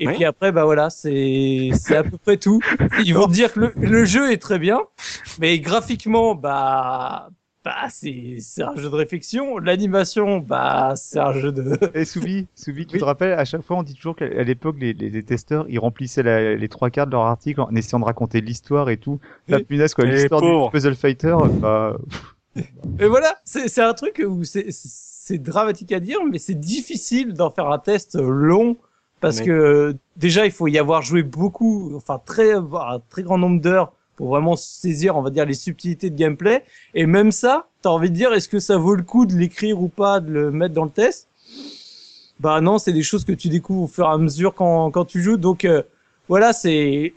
Speaker 3: Et puis après, bah voilà, c'est c'est à peu près tout. Ils vont dire que le, le jeu est très bien, mais graphiquement, bah bah c'est c'est un jeu de réflexion. L'animation, bah c'est un jeu de.
Speaker 4: Et Soubi, Soubi, tu
Speaker 3: Oui.
Speaker 4: te rappelles, à chaque fois on dit toujours qu'à l'époque les, les, les testeurs ils remplissaient la- les trois quarts de leur article en essayant de raconter l'histoire et tout. La
Speaker 3: Oui.
Speaker 4: punaise quoi, l'histoire du. Puzzle Fighter, bah,
Speaker 3: Et voilà, c'est c'est un truc où c'est c'est dramatique à dire, mais c'est difficile d'en faire un test long parce que déjà il faut y avoir joué beaucoup, enfin très un très grand nombre d'heures pour vraiment saisir, on va dire, les subtilités de gameplay. Et même ça, t'as envie de dire, est-ce que ça vaut le coup de l'écrire ou pas, de le mettre dans le test? Bah non, c'est des choses que tu découvres au fur et à mesure quand quand tu joues. Donc euh, voilà, c'est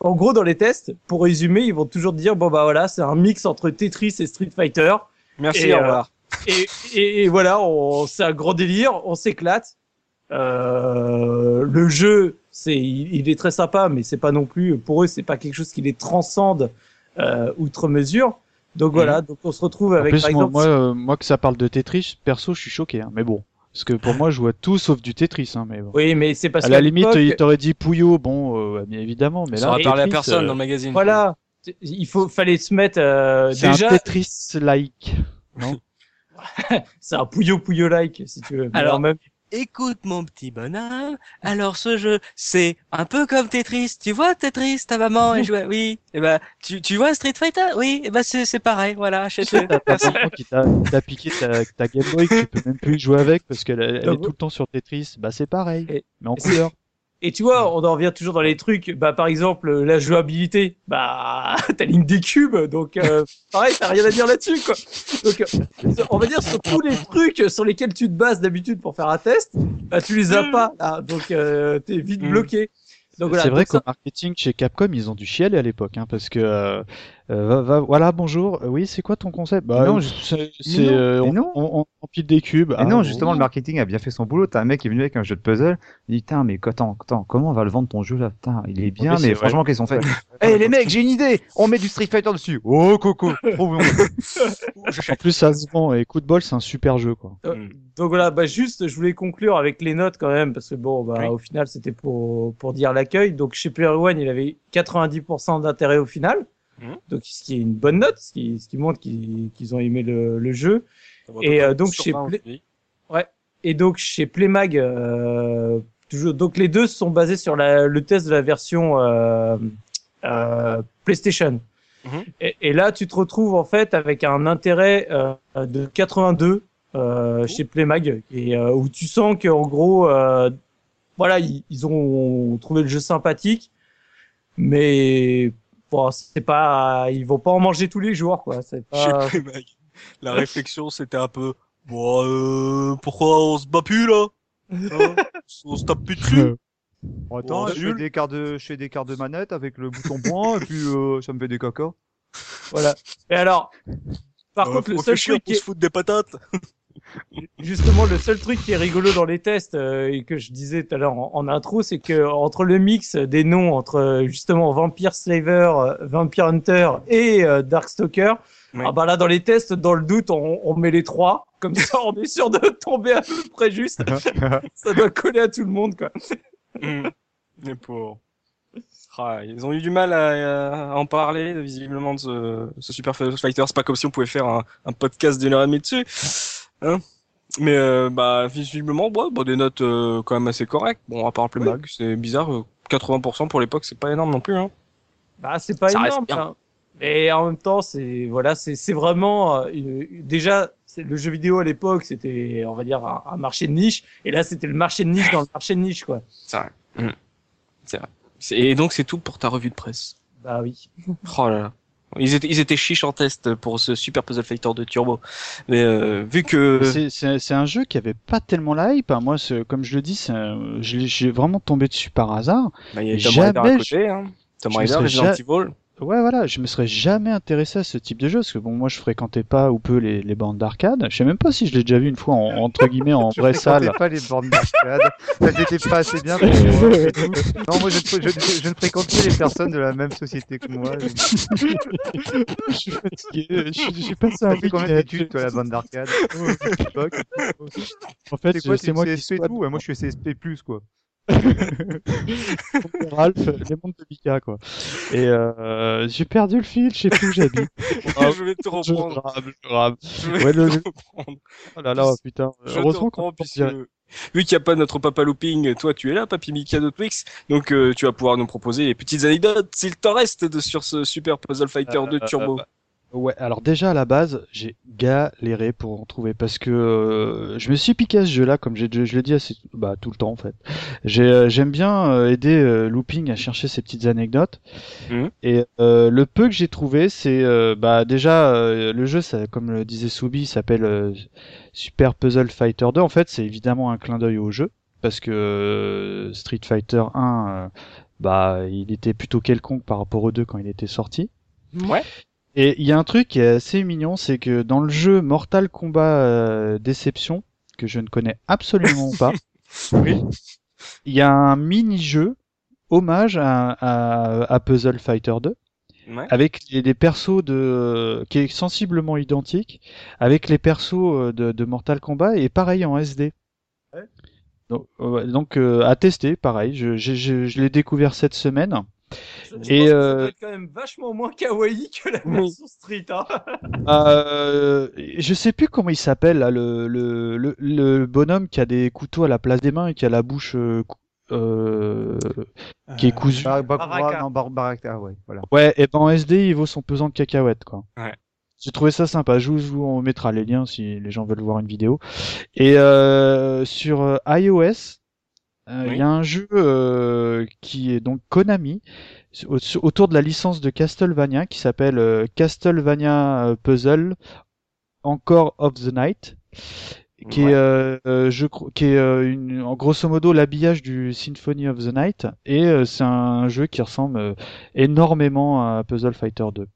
Speaker 3: en gros dans les tests, pour résumer, ils vont toujours te dire bon bah voilà, c'est un mix entre Tetris et Street Fighter.
Speaker 1: Merci,
Speaker 3: Et,
Speaker 1: au
Speaker 3: euh,
Speaker 1: revoir.
Speaker 3: Et, et, et voilà, on- c'est un grand délire, on s'éclate. Euh, le jeu, c'est, il, il est très sympa, mais c'est pas non plus pour eux, c'est pas quelque chose qui les transcende euh, outre mesure. Donc voilà, donc on se retrouve
Speaker 2: En
Speaker 3: avec
Speaker 2: plus,
Speaker 3: par
Speaker 2: moi,
Speaker 3: exemple.
Speaker 2: moi, euh, moi, que ça parle de Tetris, perso, je suis choqué. Hein, mais bon, parce que pour moi, je vois tout sauf du Tetris. Hein, mais bon.
Speaker 3: Oui, mais c'est parce
Speaker 2: à la
Speaker 3: qu'à
Speaker 2: limite, il t'aurait dit Puyo, bon, euh, bien évidemment, mais
Speaker 1: Ça
Speaker 2: là,
Speaker 1: va parler à
Speaker 2: Tetris,
Speaker 1: personne
Speaker 2: euh,
Speaker 1: dans le magazine.
Speaker 3: voilà, il faut, fallait se mettre euh,
Speaker 2: C'est
Speaker 3: déjà.
Speaker 2: un Tetris-like. Non?
Speaker 3: C'est un pouillot pouillot like si tu veux. Mais
Speaker 1: Alors,
Speaker 3: en même
Speaker 1: Écoute mon petit bonhomme, alors ce jeu, c'est un peu comme Tetris. Tu vois Tetris, ta maman elle jouait, oui. Et ben, tu, tu vois Street Fighter, oui. Et ben c'est c'est pareil, voilà, achète-le.
Speaker 2: T'as ta maman qui t'a qui t'a piqué ta, ta Game Boy que tu peux même plus jouer avec parce qu'elle elle est tout le temps sur Tetris. Bah c'est pareil,
Speaker 3: Et-
Speaker 2: mais en couleur.
Speaker 3: Et tu vois, on en revient toujours dans les trucs. Bah, par exemple, la jouabilité. Bah, t'as ligne des cubes, donc euh, pareil, t'as rien à dire là-dessus, quoi. Donc, euh, on va dire sur tous les trucs sur lesquels tu te bases d'habitude pour faire un test, bah, tu les as pas là, donc euh, t'es vite
Speaker 1: Mm.
Speaker 3: bloqué. Donc voilà.
Speaker 2: c'est vrai
Speaker 3: donc ça-
Speaker 2: qu'au marketing chez Capcom, ils ont dû chialer à l'époque, hein, parce que euh, va- va- voilà, bonjour. Euh, oui, c'est quoi ton concept? Bah
Speaker 4: Non,
Speaker 2: euh, c'est euh, on, on, on empile des cubes.
Speaker 4: Et
Speaker 2: Ah,
Speaker 4: non,
Speaker 2: bon.
Speaker 4: justement, le marketing a bien fait son boulot. T'as un mec qui est venu avec un jeu de puzzle. Il dit, putain, mais attends, attends, comment on va le vendre ton jeu là? Putain, il est bien,
Speaker 2: Oui,
Speaker 4: mais franchement, qu'est-ce qu'on fait? Eh, les mecs, j'ai une idée! On met du Street Fighter dessus. Oh, coco! Trop bon.
Speaker 2: En plus, ça se vend. Et coup de bol, c'est un super jeu, quoi.
Speaker 3: Euh,
Speaker 1: Mm.
Speaker 3: Donc voilà, bah juste, je voulais conclure avec les notes quand même, parce que bon, bah
Speaker 1: Oui.
Speaker 3: au final, c'était pour pour dire l'accueil. Donc chez Player One, il avait 90% d'intérêt au final,
Speaker 1: Mhm.
Speaker 3: donc ce qui est une bonne note, ce qui ce qui montre qu'ils qu'ils ont aimé le, le jeu. Et, euh, donc, chez Play- Et donc chez Playmag, euh, toujours, donc les deux sont basés sur la, le test de la version euh, euh, PlayStation.
Speaker 1: Mhm.
Speaker 3: et, et là, tu te retrouves en fait avec un intérêt euh, de 82 euh, chez Playmag, et euh, où tu sens qu'en gros, euh, voilà, ils, ils ont trouvé le jeu sympathique, mais bon, c'est pas, ils vont pas en manger tous les jours, quoi. C'est pas.
Speaker 1: La réflexion, c'était un peu, bon, euh, pourquoi on se bat plus là? Hein? On se tape plus dessus?
Speaker 4: Attends,
Speaker 1: Bon,
Speaker 4: je fais des quarts de, je fais des quarts de manette avec le bouton point, et puis, euh, ça me fait des caca.
Speaker 3: Voilà. Et alors, par
Speaker 1: Euh,
Speaker 3: contre, le seul truc qui
Speaker 1: se
Speaker 3: est,
Speaker 1: fout des patates.
Speaker 3: Justement, le seul truc qui est rigolo dans les tests euh, et que je disais tout à l'heure en, en intro, c'est que entre le mix des noms entre euh, justement Vampire Slaver, euh, Vampire Hunter et euh, Darkstalker, ah bah là dans les tests, dans le doute, on, on met les trois, comme ça on est sûr de tomber à peu près juste. ça doit coller à tout le monde quoi.
Speaker 1: Mm. Les pauvres. Ah, ils ont eu du mal à, à en parler, visiblement, de ce, ce Super Fighter. C'est pas comme si on pouvait faire un, un podcast d'une heure et demie dessus. Hein? Mais euh, bah, visiblement, ouais, bah, des notes euh, quand même assez correctes. Bon, à part le mag, c'est bizarre. euh, 80% pour l'époque, c'est pas énorme non plus. Hein.
Speaker 3: Bah c'est pas
Speaker 1: Ça
Speaker 3: énorme. hein. Et en même temps, c'est voilà, c'est c'est vraiment euh, déjà le jeu vidéo à l'époque, c'était on va dire un, un marché de niche, et là c'était le marché de niche dans le marché de niche quoi.
Speaker 1: C'est vrai. Mm. C'est vrai. Et donc, c'est tout pour ta revue de presse?
Speaker 3: Bah oui.
Speaker 1: Oh là là. Ils étaient, ils étaient chiches en test pour ce Super Puzzle Fighter de Turbo. Mais euh, vu que...
Speaker 2: C'est- un jeu qui avait pas tellement la hype. hein. Moi, comme je le dis, j'ai vraiment tombé dessus par hasard.
Speaker 1: Bah, il y a Tomb Raider à côté, hein. Tomb Raider, Resident Evil.
Speaker 2: Ouais, voilà, je me serais jamais intéressé à ce type de jeu parce que bon, moi, je fréquentais pas ou peu les, les bandes d'arcade. Je sais même pas si je l'ai déjà vu une fois en, entre guillemets en vraie salle.
Speaker 4: pas les bornes d'arcade. Elles étaient pas assez bien pour moi. Non, moi, je, je, je, je ne fréquente que les personnes de la même société que moi.
Speaker 2: je suis fatigué. Je, suis- passé
Speaker 4: Ça
Speaker 2: un
Speaker 4: fait combien d'études, toi, la bande d'arcade?
Speaker 2: En fait,
Speaker 4: C'est quoi,
Speaker 2: c'est moi qui
Speaker 4: CSP et tout? Ouais, moi, je suis CSP+, quoi.
Speaker 2: Ralph, les mondes de Mika, quoi. Et euh, j'ai perdu le fil, je sais plus où j'habite.
Speaker 1: je vais te reprendre.
Speaker 2: je grave.
Speaker 1: Je vais
Speaker 2: Ouais, le-
Speaker 1: te reprendre.
Speaker 2: Oh là là, putain.
Speaker 1: Je
Speaker 2: Heureusement qu'on
Speaker 1: reprends,
Speaker 2: peut
Speaker 1: puisque...
Speaker 2: dire-
Speaker 1: Vu qu'il n'y a pas notre papa looping, toi tu es là, papy Mika de Twix, donc euh, tu vas pouvoir nous proposer les petites anecdotes, s'il t'en reste, de, sur ce Super Puzzle Fighter 2
Speaker 2: Euh,
Speaker 1: Turbo.
Speaker 2: bah, Ouais, alors déjà à la base, j'ai galéré pour en trouver parce que euh, je me suis piqué à ce jeu-là, comme j'ai, je l'ai dit assez, bah, tout le temps en fait. J'ai, euh, j'aime bien euh, aider euh, Looping à chercher ses petites anecdotes.
Speaker 1: Mhm.
Speaker 2: Et euh, le peu que j'ai trouvé, c'est euh, bah déjà euh, le jeu, ça, comme le disait Soubi, s'appelle euh, Super Puzzle Fighter 2. En fait, c'est évidemment un clin d'œil au jeu parce que euh, Street Fighter 1, euh, bah il était plutôt quelconque par rapport aux deux quand il était sorti.
Speaker 1: Ouais.
Speaker 2: Et il y a un truc qui est assez mignon, c'est que dans le jeu Mortal Kombat euh, Déception, que je ne connais absolument pas,
Speaker 1: Oui.
Speaker 2: il y a un mini-jeu hommage à, à, à Puzzle Fighter 2
Speaker 1: Ouais.
Speaker 2: avec les, les persos de qui est sensiblement identique avec les persos euh, de, de Mortal Kombat et pareil en SD.
Speaker 3: Ouais.
Speaker 2: Donc, euh, donc euh, à tester, pareil. Je, je, je, je l'ai découvert cette semaine.
Speaker 3: Je, je
Speaker 2: Et,
Speaker 3: pense que ça
Speaker 2: euh,
Speaker 3: doit être quand même vachement moins kawaii que la
Speaker 1: Oui.
Speaker 3: version Street. Hein.
Speaker 2: Euh, je sais plus comment il s'appelle là, le, le, le, le bonhomme qui a des couteaux à la place des mains et qui a la bouche euh, euh, qui est
Speaker 5: Euh,
Speaker 2: cousue.
Speaker 4: Bar-
Speaker 3: Baraka.
Speaker 4: non, Bar- Baraka, ouais, voilà.
Speaker 2: Ouais, et ben en SD, il vaut son pesant de cacahuètes, quoi.
Speaker 1: Ouais.
Speaker 2: J'ai trouvé ça sympa. Je vous, on mettra les liens si les gens veulent voir une vidéo. Et euh, sur euh, euh, il
Speaker 1: Oui.
Speaker 2: y a un jeu euh, qui est donc Konami au- autour de la licence de Castlevania qui s'appelle euh, Castlevania euh, Puzzle Encore of the Night qui
Speaker 1: Ouais.
Speaker 2: est, je crois, qui est euh, une, en grosso modo l'habillage du Symphony of the Night et euh, c'est un jeu qui ressemble euh, énormément à Puzzle Fighter 2.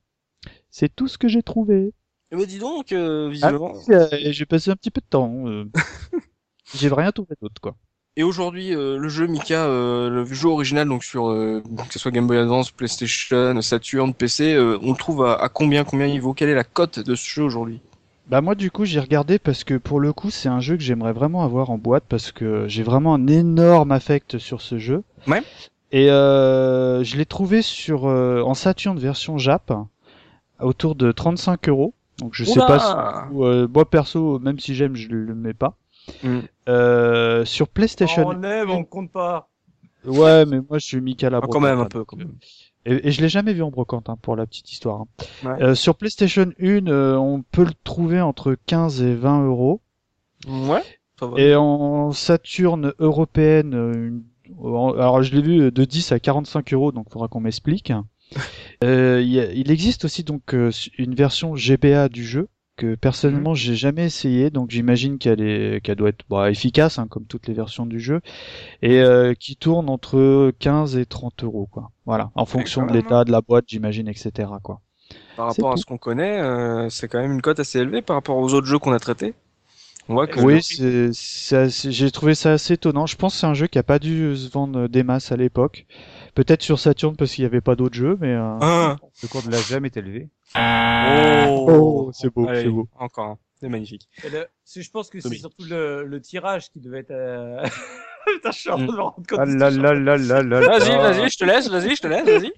Speaker 2: C'est tout ce que j'ai trouvé.
Speaker 1: Eh ben, dis donc, euh, visiblement.
Speaker 2: Euh, j'ai passé un petit peu de temps. euh. j'ai rien trouvé d'autre quoi.
Speaker 1: Et aujourd'hui, euh, le jeu Mika, euh, le jeu original, donc sur euh, que ce soit Game Boy Advance, PlayStation, Saturn, PC, euh, on le trouve à, à combien, combien il vaut Quelle est la cote de ce jeu aujourd'hui?
Speaker 2: Bah moi du coup j'ai regardé parce que pour le coup c'est un jeu que j'aimerais vraiment avoir en boîte parce que j'ai vraiment un énorme affect sur ce jeu.
Speaker 1: Ouais.
Speaker 2: Et euh, je l'ai trouvé sur euh, en Saturn version Jap autour de 35 euros. Donc je sais pas si, ou, euh, moi perso même si j'aime je le mets pas.
Speaker 1: Mm.
Speaker 2: Euh, sur PlayStation.
Speaker 3: On aime, on compte pas.
Speaker 2: Ouais mais moi je suis Mika la
Speaker 1: Ah, quand même un
Speaker 2: brocante,
Speaker 1: peu,
Speaker 2: hein,
Speaker 1: quand même.
Speaker 2: Et, et je l'ai jamais vu en brocante, hein, pour la petite histoire. hein.
Speaker 1: Ouais.
Speaker 2: Euh, sur PlayStation 1, euh, on peut le trouver entre 15 et 20 euros.
Speaker 1: Ouais, ça va.
Speaker 2: Et en Saturne européenne, euh, une- alors je l'ai vu de 10 à 45 euros, donc faudra qu'on m'explique. Euh, il existe aussi donc euh, une version GBA du jeu que personnellement j'ai jamais essayé, donc j'imagine qu'elle est, qu'elle doit être bah, efficace hein, comme toutes les versions du jeu, et euh, qui tourne entre 15 et 30 euros quoi. Voilà, en fonction de l'état de la boîte, j'imagine, etc. quoi.
Speaker 1: Par rapport à
Speaker 2: tout.
Speaker 1: ce qu'on connaît, euh, c'est quand même une cote assez élevée par rapport aux autres jeux qu'on a traités. On voit que
Speaker 2: Oui, c'est, c'est assez- j'ai trouvé ça assez étonnant. Je pense que c'est un jeu qui a pas dû se vendre des masses à l'époque. Peut-être sur Saturn parce qu'il n'y avait pas d'autres jeux, mais. euh,
Speaker 1: Ah.
Speaker 4: Le cours de la jamais est élevé.
Speaker 1: Oh,
Speaker 2: c'est beau, c'est beau.
Speaker 1: Encore. C'est magnifique.
Speaker 3: Le- je pense que c'est surtout le, le tirage qui devait être. Euh... Putain, je suis en train de me rendre compte.
Speaker 4: Ah
Speaker 3: de ce
Speaker 4: là
Speaker 3: que je
Speaker 4: là là là là
Speaker 1: Vas-y, vas-y, je te laisse, vas-y, je te laisse, vas-y.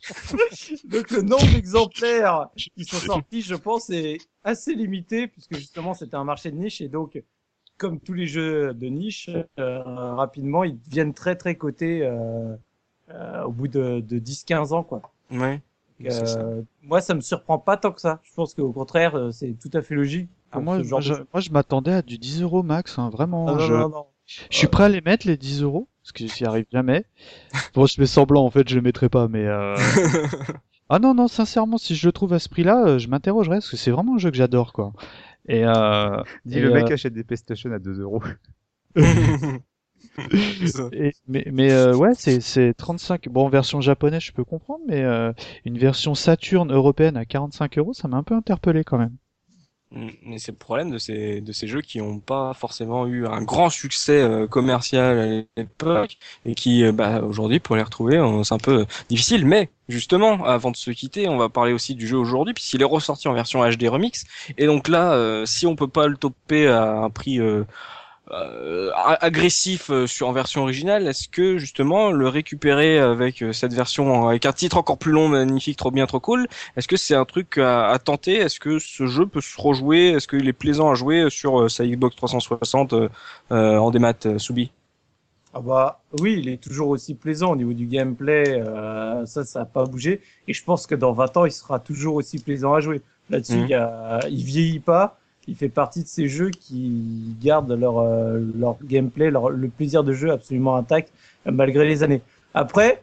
Speaker 3: Donc le nombre d'exemplaires qui sont sortis, je pense, est assez limité puisque justement c'était un marché de niche et donc comme tous les jeux de niche, euh, rapidement ils deviennent très très cotés euh, euh, au bout de, de 10-15 ans quoi.
Speaker 1: Ouais.
Speaker 3: Euh,
Speaker 1: C'est ça.
Speaker 3: moi ça me surprend pas tant que ça. Je pense qu'au contraire euh, c'est tout à fait logique.
Speaker 2: Ah, moi,
Speaker 3: genre
Speaker 2: je,
Speaker 3: de jeu.
Speaker 2: moi, je m'attendais à du 10 euros max, hein, vraiment.
Speaker 3: Ah, non,
Speaker 2: je,
Speaker 3: non, non.
Speaker 2: je suis prêt à les mettre, les 10 euros, parce que j'y arrive jamais. bon, je fais semblant, en fait, je les mettrai pas, mais. Euh... ah non, non, sincèrement, si je le trouve à ce prix-là, euh, je m'interrogerais, parce que c'est vraiment un jeu que j'adore, quoi. Et, euh,
Speaker 4: Dis
Speaker 2: et,
Speaker 4: le mec
Speaker 2: euh,
Speaker 4: achète des PlayStation à 2 euros.
Speaker 2: Et- mais mais euh, ouais, c'est c'est 35. Bon, version japonaise, je peux comprendre, mais euh, une version Saturn européenne à 45 euros, ça m'a un peu interpellé quand même.
Speaker 1: Mm, Mais c'est le problème de ces de ces jeux qui n'ont pas forcément eu un grand succès euh, commercial à l'époque et qui euh, bah, aujourd'hui pour les retrouver euh, c'est un peu difficile. Mais justement, avant de se quitter, on va parler aussi du jeu aujourd'hui puisqu'il est ressorti en version HD remix. Et donc là, euh, si on peut pas le toper à un prix euh, agressif euh, sur en version originale, est-ce que justement le récupérer avec euh, cette version avec un titre encore plus long, magnifique, trop bien, trop cool, est-ce que c'est un truc à, à tenter? Est-ce que ce jeu peut se rejouer? Est-ce qu'il est plaisant à jouer sur euh, sa Xbox 360 euh, en démat, Soubi?
Speaker 3: Ah bah oui, il est toujours aussi plaisant au niveau du gameplay, euh, ça ça a pas bougé. Et je pense que dans 20 ans, il sera toujours aussi plaisant à jouer. Là-dessus,
Speaker 1: Mhm.
Speaker 3: il, il vieillit pas, il fait partie de ces jeux qui gardent leur euh, leur gameplay, leur le plaisir de jeu absolument intact euh, malgré les années. Après,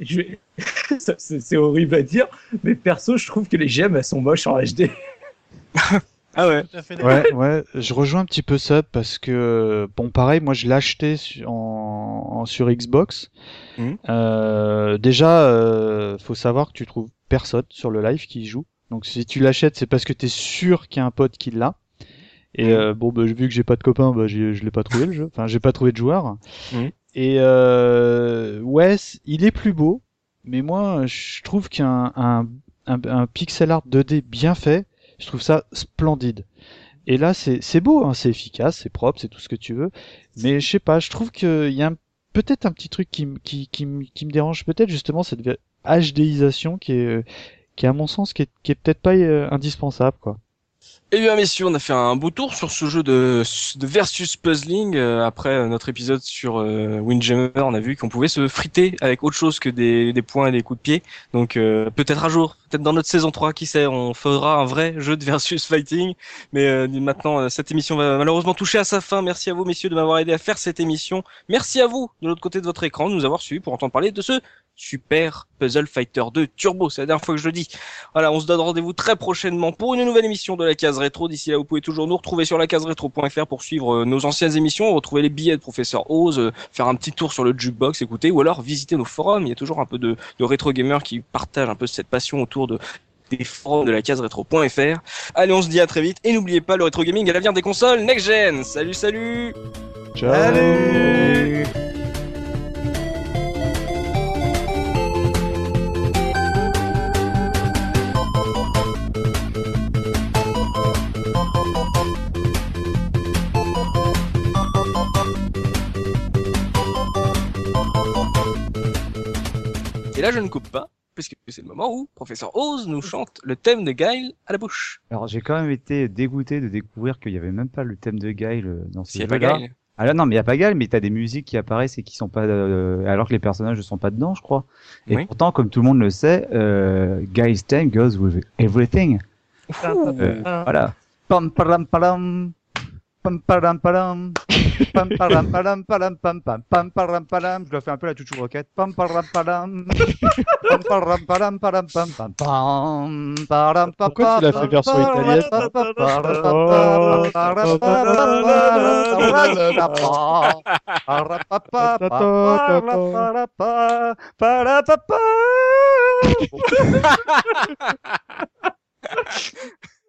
Speaker 3: je c'est horrible à dire, mais perso, je trouve que les gemmes elles sont moches en HD.
Speaker 1: Ah ouais.
Speaker 5: Tout à fait d'accord.
Speaker 2: Ouais, ouais, je rejoins un petit peu ça parce que bon, pareil, moi je l'ai acheté su- en, en, sur Xbox.
Speaker 1: Mhm.
Speaker 2: Euh, déjà, euh, faut savoir que tu trouves personne sur le live qui y joue. Donc si tu l'achètes, c'est parce que tu es sûr qu'il y a un pote qui l'a. Et euh, bon, bah, vu que j'ai pas de copain, bah, je l'ai pas trouvé le jeu. Enfin, j'ai pas trouvé de joueur.
Speaker 1: Mhm.
Speaker 2: Et euh, ouais, il est plus beau, mais moi, je trouve qu'un un, un, un pixel art 2D bien fait, je trouve ça splendide. Et là, c'est c'est beau, hein, c'est efficace, c'est propre, c'est tout ce que tu veux. Mais je sais pas, je trouve qu'il y a peut-être un petit truc qui, qui, qui, qui me dérange, peut-être justement cette HDisation qui est, euh, qui à mon sens, qui est, qui est peut-être pas euh, indispensable, quoi.
Speaker 1: Eh bien, messieurs, on a fait un beau tour sur ce jeu de, de versus puzzling. Euh, après euh, notre épisode sur euh, Windjammer, on a vu qu'on pouvait se friter avec autre chose que des, des points et des coups de pied. Donc, euh, peut-être un jour, peut-être dans notre saison 3, qui sait, on fera un vrai jeu de versus fighting. Mais euh, maintenant, euh, cette émission va malheureusement toucher à sa fin. Merci à vous, messieurs, de m'avoir aidé à faire cette émission. Merci à vous, de l'autre côté de votre écran, de nous avoir suivis pour entendre parler de ce Super Puzzle Fighter 2 Turbo. C'est la dernière fois que je le dis. Voilà, on se donne rendez-vous très prochainement pour une nouvelle émission de la case rétro. D'ici là, vous pouvez toujours nous retrouver sur la case rétro.fr pour suivre euh, nos anciennes émissions, retrouver les billets de professeur Oz, euh, faire un petit tour sur le jukebox, écouter, ou alors visiter nos forums. Il y a toujours un peu de, de rétro gamers qui partagent un peu cette passion autour de des forums de la case rétro.fr. Allez, on se dit à très vite et n'oubliez pas le rétro gaming à l'avenir des consoles next gen. Salut, salut.
Speaker 3: Salut
Speaker 1: là, je ne coupe pas. Puisque c'est le moment où professeur Oz nous chante le thème de Guile à la bouche.
Speaker 4: Alors j'ai quand même été dégoûté de découvrir qu'il y avait même pas le thème de Guile euh, dans ce
Speaker 1: n'y pas
Speaker 4: jeu-là.
Speaker 1: Guile.
Speaker 4: Ah là non, mais il y a pas Guile, mais t'as des musiques qui apparaissent et qui sont pas, euh, alors que les personnages ne sont pas dedans, je crois. Et
Speaker 1: Oui.
Speaker 4: pourtant, comme tout le monde le sait, euh, Guile's theme goes with everything. Euh, voilà. Pam param param. Pam. Pam Je dois faire un peu la chouchou roquette.
Speaker 2: Pourquoi tu l'as fait version
Speaker 4: italienne